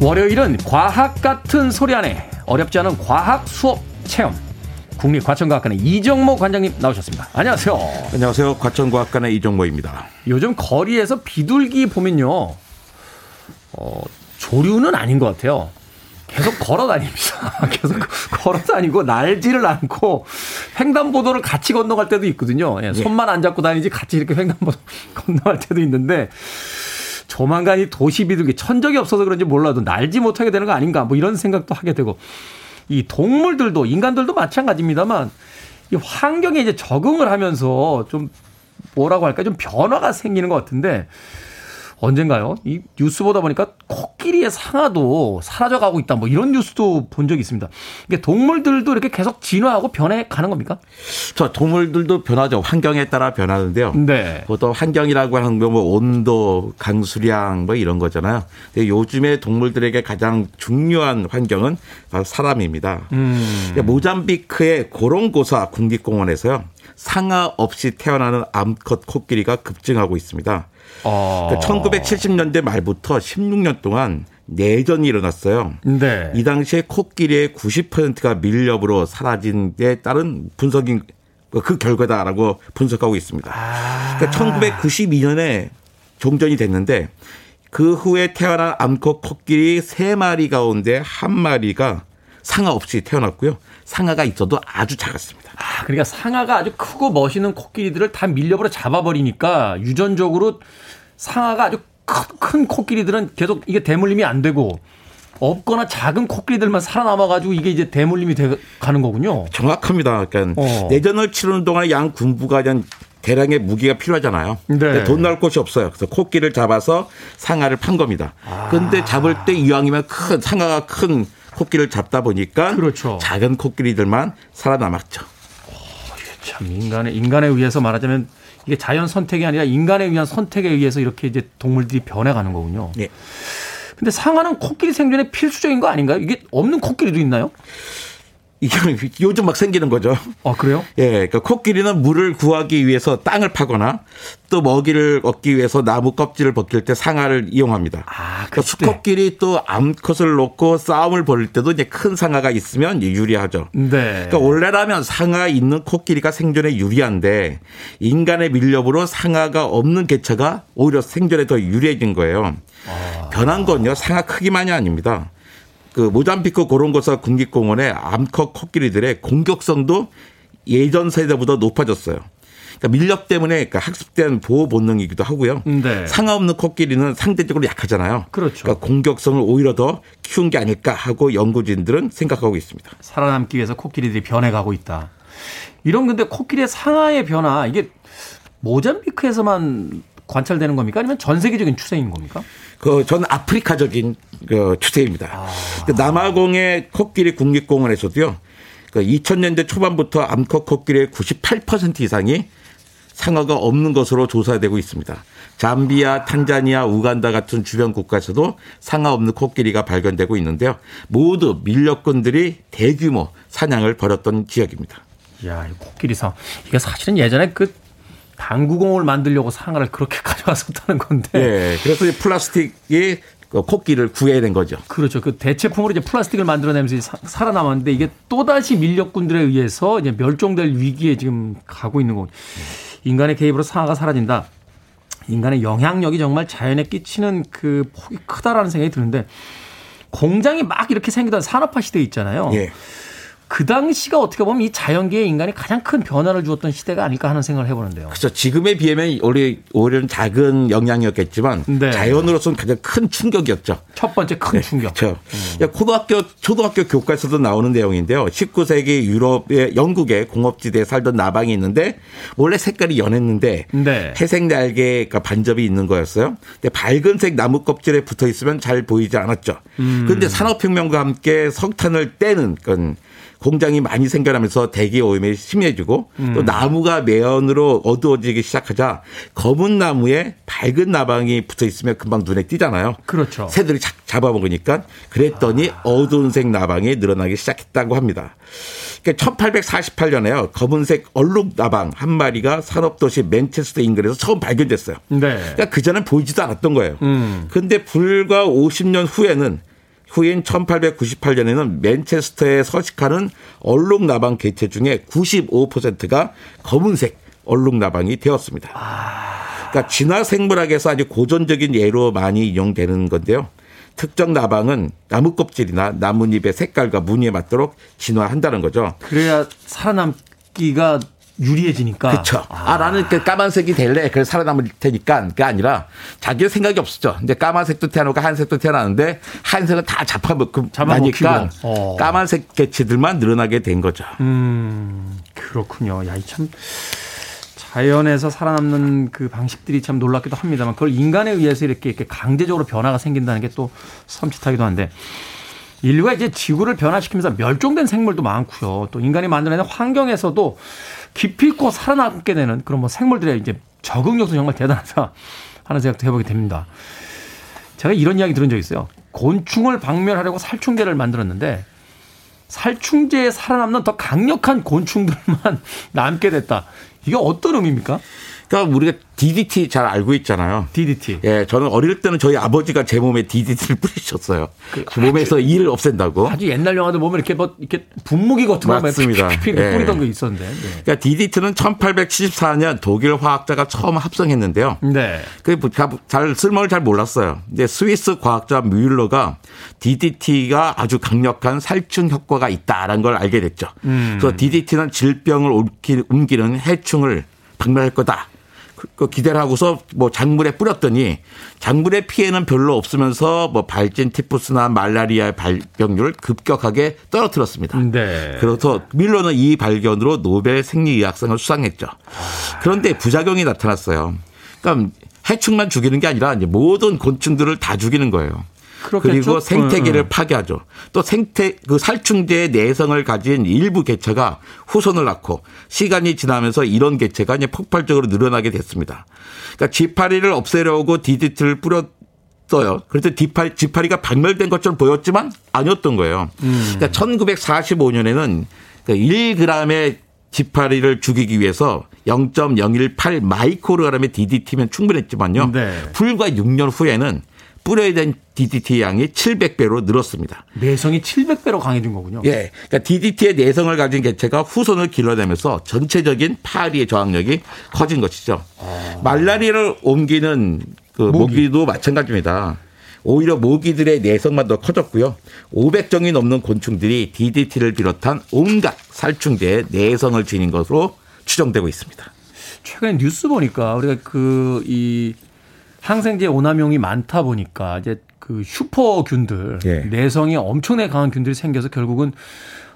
월요일은 과학 같은 소리 안에 어렵지 않은 과학 수업 체험. 국립과천과학관의 이정모 관장님 나오셨습니다. 안녕하세요. 안녕하세요. 과천과학관의 이종모입니다. 요즘 거리에서 비둘기 보면요. 어, 조류는 아닌 것 같아요. 계속 걸어 다닙니다. 계속 걸어 다니고 날지를 않고 횡단보도를 같이 건너갈 때도 있거든요. 예, 손만 안 잡고 다니지 같이 이렇게 횡단보도 건너갈 때도 있는데 조만간 이 도시 비둘기 천적이 없어서 그런지 몰라도 날지 못하게 되는 거 아닌가 뭐 이런 생각도 하게 되고 이 동물들도 인간들도 마찬가지입니다만 이 환경에 이제 적응을 하면서 좀 뭐라고 할까 좀 변화가 생기는 것 같은데 언젠가요? 이 뉴스 보다 보니까 코끼리의 상아도 사라져가고 있다. 뭐 이런 뉴스도 본 적이 있습니다. 이게 동물들도 이렇게 계속 진화하고 변해 가는 겁니까? 저 동물들도 변하죠. 환경에 따라 변하는데요. 네. 보통 환경이라고 하는 거뭐 온도, 강수량 뭐 이런 거잖아요. 근데 요즘에 동물들에게 가장 중요한 환경은 바로 사람입니다. 음. 모잠비크의 고롱고사 국립공원에서요. 상아 없이 태어나는 암컷 코끼리가 급증하고 있습니다. 어. 그 1970년대 말부터 16년 동안 내전이 일어났어요. 네. 이 당시에 코끼리의 90%가 밀렵으로 사라진 데 따른 분석인 그 결과다라고 분석하고 있습니다. 그러니까 1992년에 종전이 됐는데 그 후에 태어난 암컷 코끼리 3마리 가운데 한 마리가 상아 없이 태어났고요. 상아가 있어도 아주 작았습니다. 아, 그러니까 상아가 아주 크고 멋있는 코끼리들을 다 밀렵으로 잡아버리니까 유전적으로 상아가 아주 큰, 큰 코끼리들은 계속 이게 대물림이 안 되고 없거나 작은 코끼리들만 살아남아가지고 이게 이제 대물림이 돼 가는 거군요. 정확합니다. 그러니까 어. 내전을 치르는 동안 양 군부가 그냥 대량의 무기가 필요하잖아요. 네. 돈 나올 곳이 없어요. 그래서 코끼리를 잡아서 상아를 판 겁니다. 아. 그런데 잡을 때 이왕이면 큰 상아가 큰 코끼리를 잡다 보니까 그렇죠. 작은 코끼리들만 살아남았죠. 참 인간의 인간에 의해서 말하자면 이게 자연 선택이 아니라 인간에 의한 선택에 의해서 이렇게 이제 동물들이 변해가는 거군요. 예. 근데 상아는 코끼리 생존에 필수적인 거 아닌가요? 이게 없는 코끼리도 있나요? 이게 요즘 막 생기는 거죠. 아 그래요? 예, 그러니까 코끼리는 물을 구하기 위해서 땅을 파거나 또 먹이를 얻기 위해서 나무 껍질을 벗길 때 상아를 이용합니다. 아, 그러니까. 수컷끼리 또 암컷을 놓고 싸움을 벌일 때도 이제 큰 상아가 있으면 유리하죠. 네. 그러니까 원래라면 상아 있는 코끼리가 생존에 유리한데 인간의 밀렵으로 상아가 없는 개체가 오히려 생존에 더 유리해진 거예요. 변한 건요 상아 크기만이 아닙니다. 그 모잠비크 고롱고사 국립공원의 암컷 코끼리들의 공격성도 예전 세대보다 높아졌어요. 그러니까 밀렵 때문에 그러니까 학습된 보호 본능이기도 하고요. 네. 상하 없는 코끼리는 상대적으로 약하잖아요. 그렇죠. 그러니까 공격성을 오히려 더 키운 게 아닐까 하고 연구진들은 생각하고 있습니다. 살아남기 위해서 코끼리들이 변해가고 있다. 이런 근데 코끼리의 상하의 변화 이게 모잠비크에서만 관찰되는 겁니까? 아니면 전 세계적인 추세인 겁니까? 그 전 아프리카적인 그 추세입니다. 아. 그 남아공의 코끼리 국립공원에서도요. 그 2000년대 초반부터 암컷 코끼리의 98% 이상이 상어가 없는 것으로 조사되고 있습니다. 잠비아, 탄자니아, 우간다 같은 주변 국가에서도 상어 없는 코끼리가 발견되고 있는데요. 모두 밀렵꾼들이 대규모 사냥을 벌였던 지역입니다. 야, 이 코끼리 상. 이게 사실은 예전에 그 당구공을 만들려고 상어를 그렇게 가져왔었다는 건데. 예. 그래서 이 플라스틱이 그 코끼리를 구해낸 거죠. 그렇죠. 그 대체품으로 이제 플라스틱을 만들어내면서 사- 살아남았는데 이게 또다시 밀렵꾼들에 의해서 이제 멸종될 위기에 지금 가고 있는 거고. 인간의 개입으로 상어가 사라진다. 인간의 영향력이 정말 자연에 끼치는 그 폭이 크다라는 생각이 드는데 공장이 막 이렇게 생기던 산업화 시대 있잖아요. 예. 그 당시가 어떻게 보면 이 자연계에 인간이 가장 큰 변화를 주었던 시대가 아닐까 하는 생각을 해보는데요. 그렇죠. 지금에 비하면 우리 오히려 작은 영향이었겠지만 네. 자연으로서는 가장 큰 충격이었죠. 첫 번째 큰 충격. 그렇죠. 고등학교 초등학교 교과서도 나오는 내용인데요. 19세기 유럽의 영국의 공업지대에 살던 나방이 있는데 원래 색깔이 연했는데 네. 회색 날개 가 반접이 있는 거였어요. 근데 밝은색 나무 껍질에 붙어 있으면 잘 보이지 않았죠. 그런데 산업혁명과 함께 석탄을 떼는 건 공장이 많이 생겨나면서 대기 오염이 심해지고 또 나무가 매연으로 어두워지기 시작하자 검은 나무에 밝은 나방이 붙어 있으면 금방 눈에 띄잖아요. 그렇죠. 새들이 잡- 잡아먹으니까 그랬더니 어두운색 나방이 늘어나기 시작했다고 합니다. 그러니까 1848년에요. 검은색 얼룩 나방 한 마리가 산업도시 맨체스터 인근에서 처음 발견됐어요. 네. 그러니까 그전엔 보이지도 않았던 거예요. 음. 그런데 불과 50년 후에는 후인 1898년에는 맨체스터에 서식하는 얼룩 나방 개체 중에 95%가 검은색 얼룩 나방이 되었습니다. 그러니까 진화 생물학에서 아주 고전적인 예로 많이 이용되는 건데요. 특정 나방은 나무 껍질이나 나뭇잎의 색깔과 무늬에 맞도록 진화한다는 거죠. 그래야 살아남기가 유리해지니까. 그렇죠. 아, 나는 그 까만색이 될래. 그래서 살아남을 테니까. 그게 아니라 자기 생각이 없었죠. 근데 까만색도 태어나고 한색도 태어나는데 한색은 다 잡아먹고. 나니까 어. 까만색 개체들만 늘어나게 된 거죠. 음, 그렇군요. 야, 이 참 자연에서 살아남는 그 방식들이 참 놀랍기도 합니다만 그걸 인간에 의해서 이렇게, 이렇게 강제적으로 변화가 생긴다는 게 또 섬찟하기도 한데 인류가 이제 지구를 변화시키면서 멸종된 생물도 많고요. 또 인간이 만들어낸 환경에서도 깊이 있고 살아남게 되는 그런 뭐 생물들의 이제 적응력도 정말 대단하다 하는 생각도 해보게 됩니다. 제가 이런 이야기 들은 적 있어요. 곤충을 박멸하려고 살충제를 만들었는데 살충제에 살아남는 더 강력한 곤충들만 남게 됐다. 이게 어떤 의미입니까? 그러니까 우리가 DDT 잘 알고 있잖아요. DDT. 예, 저는 어릴 때는 저희 아버지가 제 몸에 DDT를 뿌리셨어요. 그 몸에서 이를 없앤다고. 아주 옛날 영화들 보면 이렇게 뭐 이렇게 분무기 같은 거 맞습니다. 픽픽 예. 뿌리던 게 있었는데. 네. 그러니까 DDT는 1874년 독일 화학자가 처음 합성했는데요. 네. 그잘 쓸모를 잘 몰랐어요. 근데 스위스 과학자 뮬러가 DDT가 아주 강력한 살충 효과가 있다라는 걸 알게 됐죠. 그래서 DDT는 질병을 옮기- 옮기는 해충을 박멸할 거다. 그- 그 기대를 하고서 뭐 작물에 뿌렸더니 작물의 피해는 별로 없으면서 뭐 발진 티푸스나 말라리아 발병률을 급격하게 떨어뜨렸습니다. 네. 그래서 밀러는 이 발견으로 노벨 생리의학상을 수상했죠. 그런데 부작용이 나타났어요. 그러니까 해충만 죽이는 게 아니라 이제 모든 곤충들을 다 죽이는 거예요. 그렇겠죠? 그리고 생태계를 음, 음. 파괴하죠. 또 생태 그 살충제의 내성을 가진 일부 개체가 후손을 낳고 시간이 지나면서 이런 개체가 이제 폭발적으로 늘어나게 됐습니다. 그러니까 지파리를 없애려고 DDT를 뿌렸어요. 그래서 지파리, 지파리가 박멸된 것처럼 보였지만 아니었던 거예요. 그러니까 1945년에는 그 1g의 지파리를 죽이기 위해서 0.018 마이크로그램의 DDT면 충분했지만요. 네. 불과 6년 후에는 뿌려야 된 DDT 양이 700배로 늘었습니다. 내성이 700배로 강해진 거군요. 예. 그러니까 DDT의 내성을 가진 개체가 후손을 길러내면서 전체적인 파리의 저항력이 커진 것이죠. 말라리아를 옮기는 그 모기. 모기 도 마찬가지입니다. 오히려 모기들의 내성만 더 커졌고요. 500종이 넘는 곤충들이 DDT를 비롯한 온갖 살충제에 내성을 지닌 것으로 추정되고 있습니다. 최근에 뉴스 보니까 우리가 그 이 항생제 오남용이 많다 보니까 이제 그 슈퍼균들 예. 내성이 엄청나게 강한 균들이 생겨서 결국은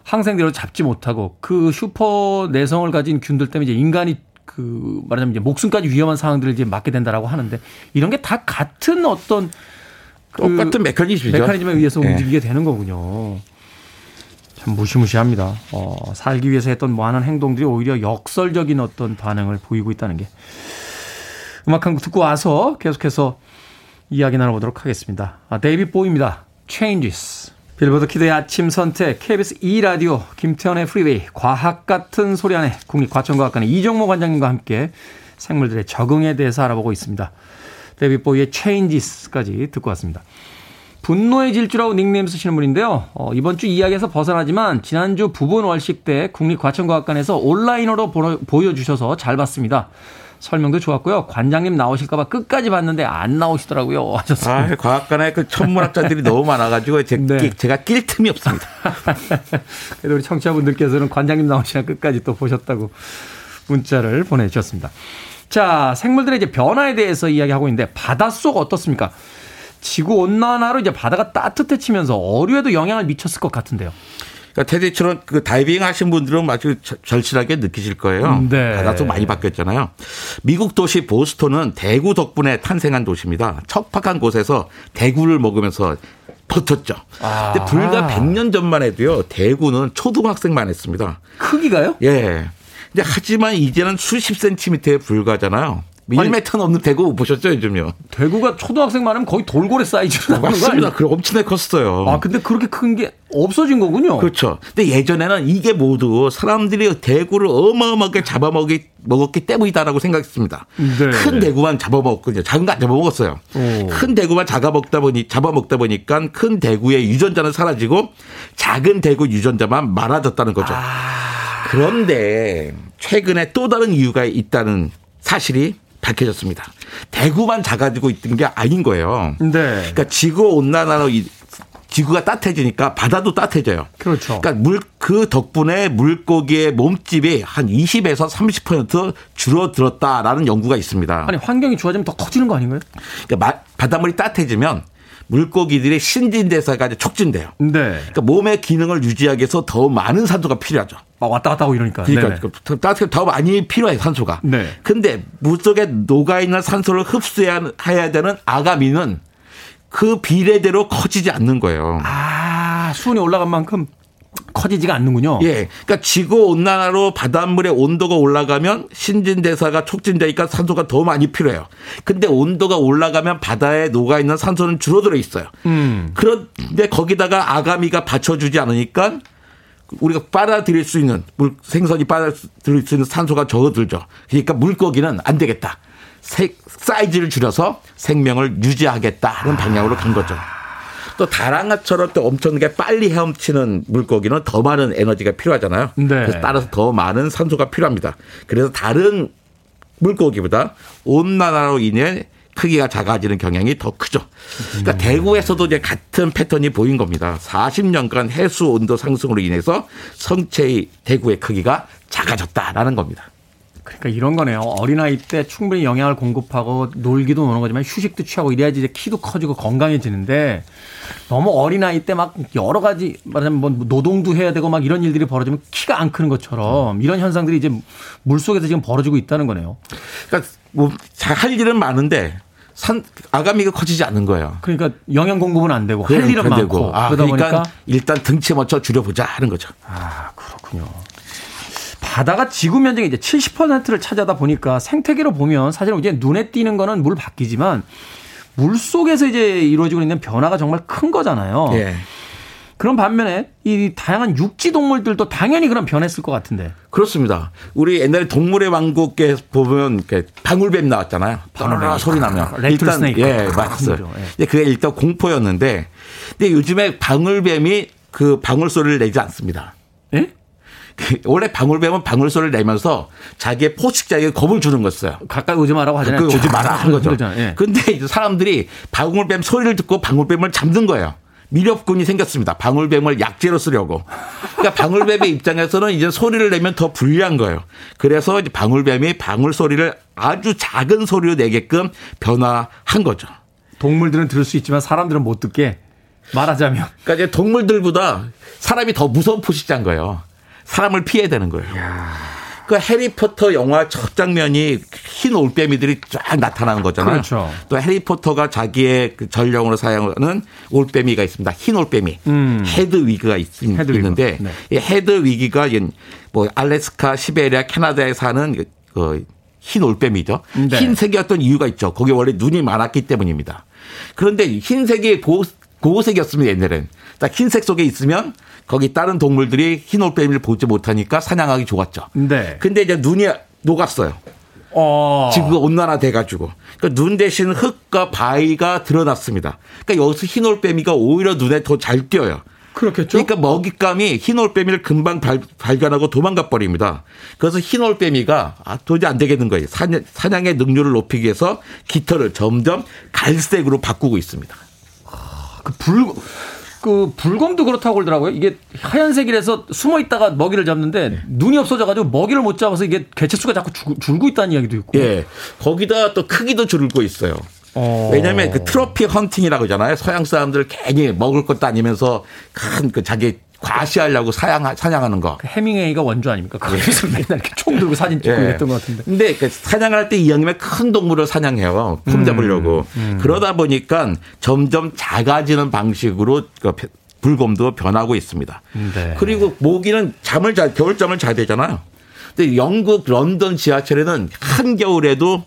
항생제로 잡지 못하고 그 슈퍼 내성을 가진 균들 때문에 이제 인간이 그 말하자면 이제 목숨까지 위험한 상황들을 이제 맞게 된다라고 하는데 이런 게 다 같은 어떤 그 똑같은 메커니즘이죠. 메커니즘에 의해서 예. 움직이게 되는 거군요. 참 무시무시합니다. 어, 살기 위해서 했던 많은 행동들이 오히려 역설적인 어떤 반응을 보이고 있다는 게. 음악 한 곡 듣고 와서 계속해서 이야기 나눠보도록 하겠습니다. 아, 데이비드 보위입니다. Changes. 빌보드 kid의 아침 선택, KBS 2라디오, 김태훈의 프리웨이, 과학 같은 소리 안에 국립과천과학관의 이정모 관장님과 함께 생물들의 적응에 대해서 알아보고 있습니다. 데이비 보이의 Changes까지 듣고 왔습니다. 분노의 질주라고 닉네임 쓰시는 분인데요. 어, 이번 주 이야기에서 벗어나지만 지난주 부분 월식 때 국립과천과학관에서 온라인으로 보러- 보여주셔서 잘 봤습니다. 설명도 좋았고요. 관장님 나오실까봐 끝까지 봤는데 안 나오시더라고요. 하셨습니다. 아, 과학관에 그 천문학자들이 너무 많아가지고 제, 네. 제가 낄 틈이 없습니다. 그래도 우리 청취자분들께서는 관장님 나오시나 끝까지 또 보셨다고 문자를 보내주셨습니다. 자, 생물들의 이제 변화에 대해서 이야기하고 있는데 바닷속 어떻습니까? 지구 온난화로 이제 바다가 따뜻해지면서 어류에도 영향을 미쳤을 것 같은데요. 그러니까 테디처럼 그 다이빙 하신 분들은 아주 저- 절실하게 느끼실 거예요. 네. 바다도 많이 바뀌었잖아요. 미국 도시 보스턴은 대구 덕분에 탄생한 도시입니다. 척박한 곳에서 대구를 먹으면서 버텼죠. 아. 근데 불과 100년 전만 해도요. 대구는 초등학생만 했습니다. 크기가요? 예. 근데 하지만 이제는 수십 센티미터에 불과하잖아요. 1m 넘는 대구 보셨죠, 요즘요? 대구가 초등학생 많으면 거의 돌고래 사이즈로 나오는 거 맞습니다. 그 엄청나게 컸어요. 아, 근데 그렇게 큰 게 없어진 거군요. 그렇죠. 근데 예전에는 이게 모두 사람들이 대구를 어마어마하게 잡아먹기 먹었기 때문이다라고 생각했습니다. 네. 큰 대구만 잡아먹거든요. 작은 거 안 잡아먹었어요. 오. 큰 대구만 잡아먹다 보니 잡아먹다 보니까 큰 대구의 유전자는 사라지고 작은 대구 유전자만 많아졌다는 거죠. 그런데 최근에 또 다른 이유가 있다는 사실이 밝혀졌습니다. 대구만 작아지고 있던 게 아닌 거예요. 네. 그러니까 지구 온난화로 이- 지구가 따뜻해지니까 바다도 따뜻해져요. 그렇죠. 그러니까 물 그 덕분에 물고기의 몸집이 한 20에서 30% 줄어들었다라는 연구가 있습니다. 아니, 환경이 좋아지면 더 커지는 거 아닌가요? 그러니까 마- 바닷물이 따뜻해지면 물고기들의 신진대사가 이제 촉진돼요. 네. 그러니까 몸의 기능을 유지하기 위해서 더 많은 산소가 필요하죠. 막 왔다 갔다 하고 이러니까. 그러니까 네네. 그 따뜻해 더 많이 필요해 산소가. 네. 근데 물속에 녹아 있는 산소를 흡수해야 해야 되는 아가미는 그 비례대로 커지지 않는 거예요. 아, 수온이 올라간 만큼 커지지가 않는군요. 예. 그러니까 지구 온난화로 바닷물의 온도가 올라가면 신진 대사가 촉진되니까 산소가 더 많이 필요해요. 근데 온도가 올라가면 바다에 녹아 있는 산소는 줄어들어 있어요. 음. 그런데 거기다가 아가미가 받쳐주지 않으니까 우리가 빨아들일 수 있는 물 생선이 빨아들일 수 있는 산소가 적어들죠. 그러니까 물고기는 안 되겠다. 세- 사이즈를 줄여서 생명을 유지하겠다는 방향으로 간 거죠. 또 다랑아처럼 또 엄청나게 빨리 헤엄치는 물고기는 더 많은 에너지가 필요하잖아요. 네. 그래서 따라서 더 많은 산소가 필요합니다. 그래서 다른 물고기보다 온난화로 인해 크기가 작아지는 경향이 더 크죠. 그러니까 대구에서도 이제 같은 패턴이 보인 겁니다. 40년간 해수 온도 상승으로 인해서 성체의 대구의 크기가 작아졌다라는 겁니다. 그러니까 이런 거네요. 어린아이 때 충분히 영양을 공급하고 놀기도 노는 거지만 휴식도 취하고 이래야지 이제 키도 커지고 건강해지는데 너무 어린아이 때 막 여러 가지 말하자면 뭐 노동도 해야 되고 막 이런 일들이 벌어지면 키가 안 크는 것처럼 이런 현상들이 이제 물속에서 지금 벌어지고 있다는 거네요. 그러니까 뭐 할 일은 많은데 산 아가미가 커지지 않는 거예요. 그러니까 영양 공급은 안 되고 할 일은 많고 아, 그러다 그러니까 보니까 일단 등치 먼저 줄여보자 하는 거죠. 아, 그렇군요. 바다가 지구 면적의 이제 70%를 차지하다 보니까 생태계로 보면 사실은 이제 눈에 띄는 거는 물 바뀌지만 물 속에서 이제 이루어지고 있는 변화가 정말 큰 거잖아요. 예. 그런 반면에 이 다양한 육지 동물들도 당연히 그런 변했을 것 같은데. 그렇습니다. 우리 옛날에 동물의 왕국에 보면 방울뱀 나왔잖아요. 방울뱀 소리 나면 레이틀 스네이크. 예 아, 맞았어요. 예. 그게 일단 공포였는데, 근데 요즘에 방울뱀이 그 방울 소리를 내지 않습니다. 예? 원래 방울뱀은 방울 소리를 내면서 자기의 포식자에게 겁을 주는 거였어요. 가까이 오지 마라고 하잖아요. 오지 마라 한 거죠. 그러잖아요. 예. 근데 이제 사람들이 방울뱀 소리를 듣고 방울뱀을 잡는 거예요. 미렵군이 생겼습니다. 방울뱀을 약재로 쓰려고. 그러니까 방울뱀의 입장에서는 이제 소리를 내면 더 불리한 거예요. 그래서 이제 방울뱀이 방울 소리를 아주 작은 소리로 내게끔 변화한 거죠. 동물들은 들을 수 있지만 사람들은 못 듣게 말하자면 그러니까 이제 동물들보다 사람이 더 무서운 포식자인 거예요. 사람을 피해야 되는 거예요. 그 해리포터 영화 첫 장면이 흰 올빼미들이 쫙 나타나는 거잖아요. 그렇죠. 또 해리포터가 자기의 그 전령으로 사용하는 올빼미가 있습니다. 흰 올빼미. 헤드위그가 있, 음. 헤드. 있는데 네. 이 헤드위그가 뭐 알래스카, 시베리아, 캐나다에 사는 그- 그 흰 올빼미죠. 네. 흰색이었던 이유가 있죠. 거기 원래 눈이 많았기 때문입니다. 그런데 흰색이 보, 보호색이었으면 옛날엔 딱 흰색 속에 있으면 거기 다른 동물들이 흰 올빼미를 보지 못하니까 사냥하기 좋았죠. 네. 근데 이제 눈이 녹았어요. 어. 지구가 온난화 돼가지고. 그러니까 눈 대신 흙과 바위가 드러났습니다. 그러니까 여기서 흰 올빼미가 오히려 눈에 더 잘 띄어요. 그렇겠죠. 그러니까 먹잇감이 흰 올빼미를 금방 발, 발견하고 도망가 버립니다. 그래서 흰 올빼미가 아, 도저히 안 되겠는 거예요. 사냥, 사냥의 능률을 높이기 위해서 깃털을 점점 갈색으로 바꾸고 있습니다. 그 불, 그 불곰도 그렇다고 그러더라고요. 이게 하얀색이라서 숨어 있다가 먹이를 잡는데 네. 눈이 없어져가지고 먹이를 못 잡아서 이게 개체수가 자꾸 줄, 줄고 있다는 이야기도 있고. 예. 거기다 또 크기도 줄고 있어요. 어. 왜냐하면 그 트로피 헌팅이라고 하잖아요. 서양 사람들 괜히 먹을 것도 아니면서 큰 그 자기 과시하려고 사양, 사냥하는 거. 그 해밍웨이가 원조 아닙니까? 거기서 맨날 이렇게 총 들고 사진 찍고 예. 이랬던 것 같은데. 근데 그 사냥할 때 이왕이면 큰 동물을 사냥해요. 품 잡으려고. 그러다 보니까 점점 작아지는 방식으로 그 벼- 불곰도 변하고 있습니다. 네. 그리고 모기는 잠을 잘 겨울잠을 잘 되잖아요. 근데 영국 런던 지하철에는 한겨울에도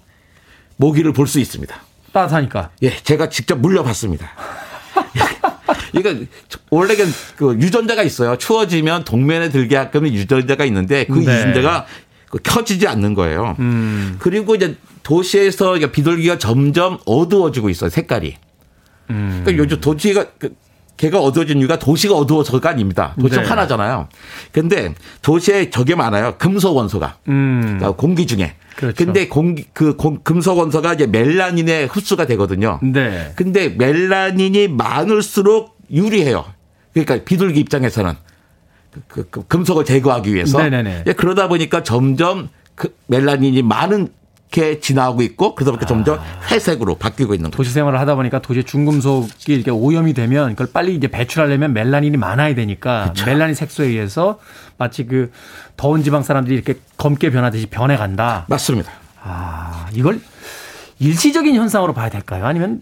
모기를 볼 수 있습니다. 따뜻하니까. 예, 제가 직접 물려봤습니다. 그러니까 원래는 그 유전자가 있어요. 추워지면 동면에 들게 하면 유전자가 있는데 그 네. 유전자가 그 켜지지 않는 거예요. 그리고 이제 도시에서 비둘기가 점점 어두워지고 있어요. 색깔이. 그러니까 요즘 도시가 그 걔가 어두워진 이유가 도시가 어두워서가 아닙니다. 도시가 네. 하나잖아요. 근데 도시에 저게 많아요. 금속 원소가. 음. 그러니까 공기 중에. 그렇죠. 근데 공기 그 공- 금속 원소가 이제 멜라닌에 흡수가 되거든요. 네. 근데 멜라닌이 많을수록 유리해요. 그러니까 비둘기 입장에서는 그, 그- 그 금속을 제거하기 위해서. 예, 그러다 보니까 점점 그 멜라닌이 많은 게 지나고 있고 그러다 보니까 점점 회색으로 바뀌고 있는 거죠. 도시 생활을 하다 보니까 도시의 중금속이 이렇게 오염이 되면 그걸 빨리 이제 배출하려면 멜라닌이 많아야 되니까 멜라닌 색소에 의해서 마치 그 더운 지방 사람들이 이렇게 검게 변하듯이 변해 간다. 맞습니다. 아, 이걸 일시적인 현상으로 봐야 될까요? 아니면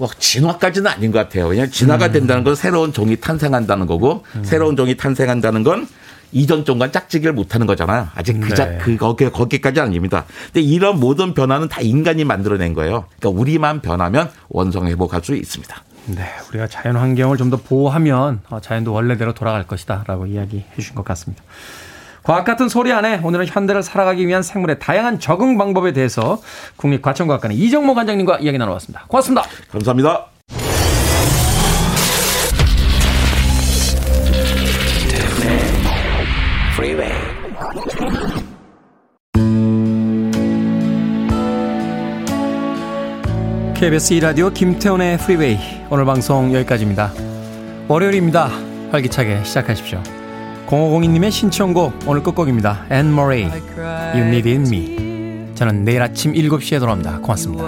뭐 진화까지는 아닌 것 같아요. 왜냐하면 진화가 음. 된다는 건 새로운 종이 탄생한다는 거고 새로운 종이 탄생한다는 건 이전 종과 짝짓기를 못하는 거잖아요. 아직 그, 자, 네. 그 거기 거기까지 아닙니다. 근데 이런 모든 변화는 다 인간이 만들어낸 거예요. 그러니까 우리만 변하면 원성 회복할 수 있습니다. 네, 우리가 자연 환경을 좀 더 보호하면 어, 자연도 원래대로 돌아갈 것이다라고 이야기해 주신 것 같습니다. 과학 같은 소리 안에 오늘은 현대를 살아가기 위한 생물의 다양한 적응 방법에 대해서 국립과천과학관의 이정모 관장님과 이야기 나눠봤습니다. 고맙습니다. 감사합니다. KBS 2라디오 김태훈의 프리웨이 오늘 방송 여기까지입니다. 월요일입니다. 활기차게 시작하십시오. 0502님의 신청곡 오늘 끝곡입니다. 앤 머레이 You Needed Me 저는 내일 아침 7시에 돌아옵니다. 고맙습니다.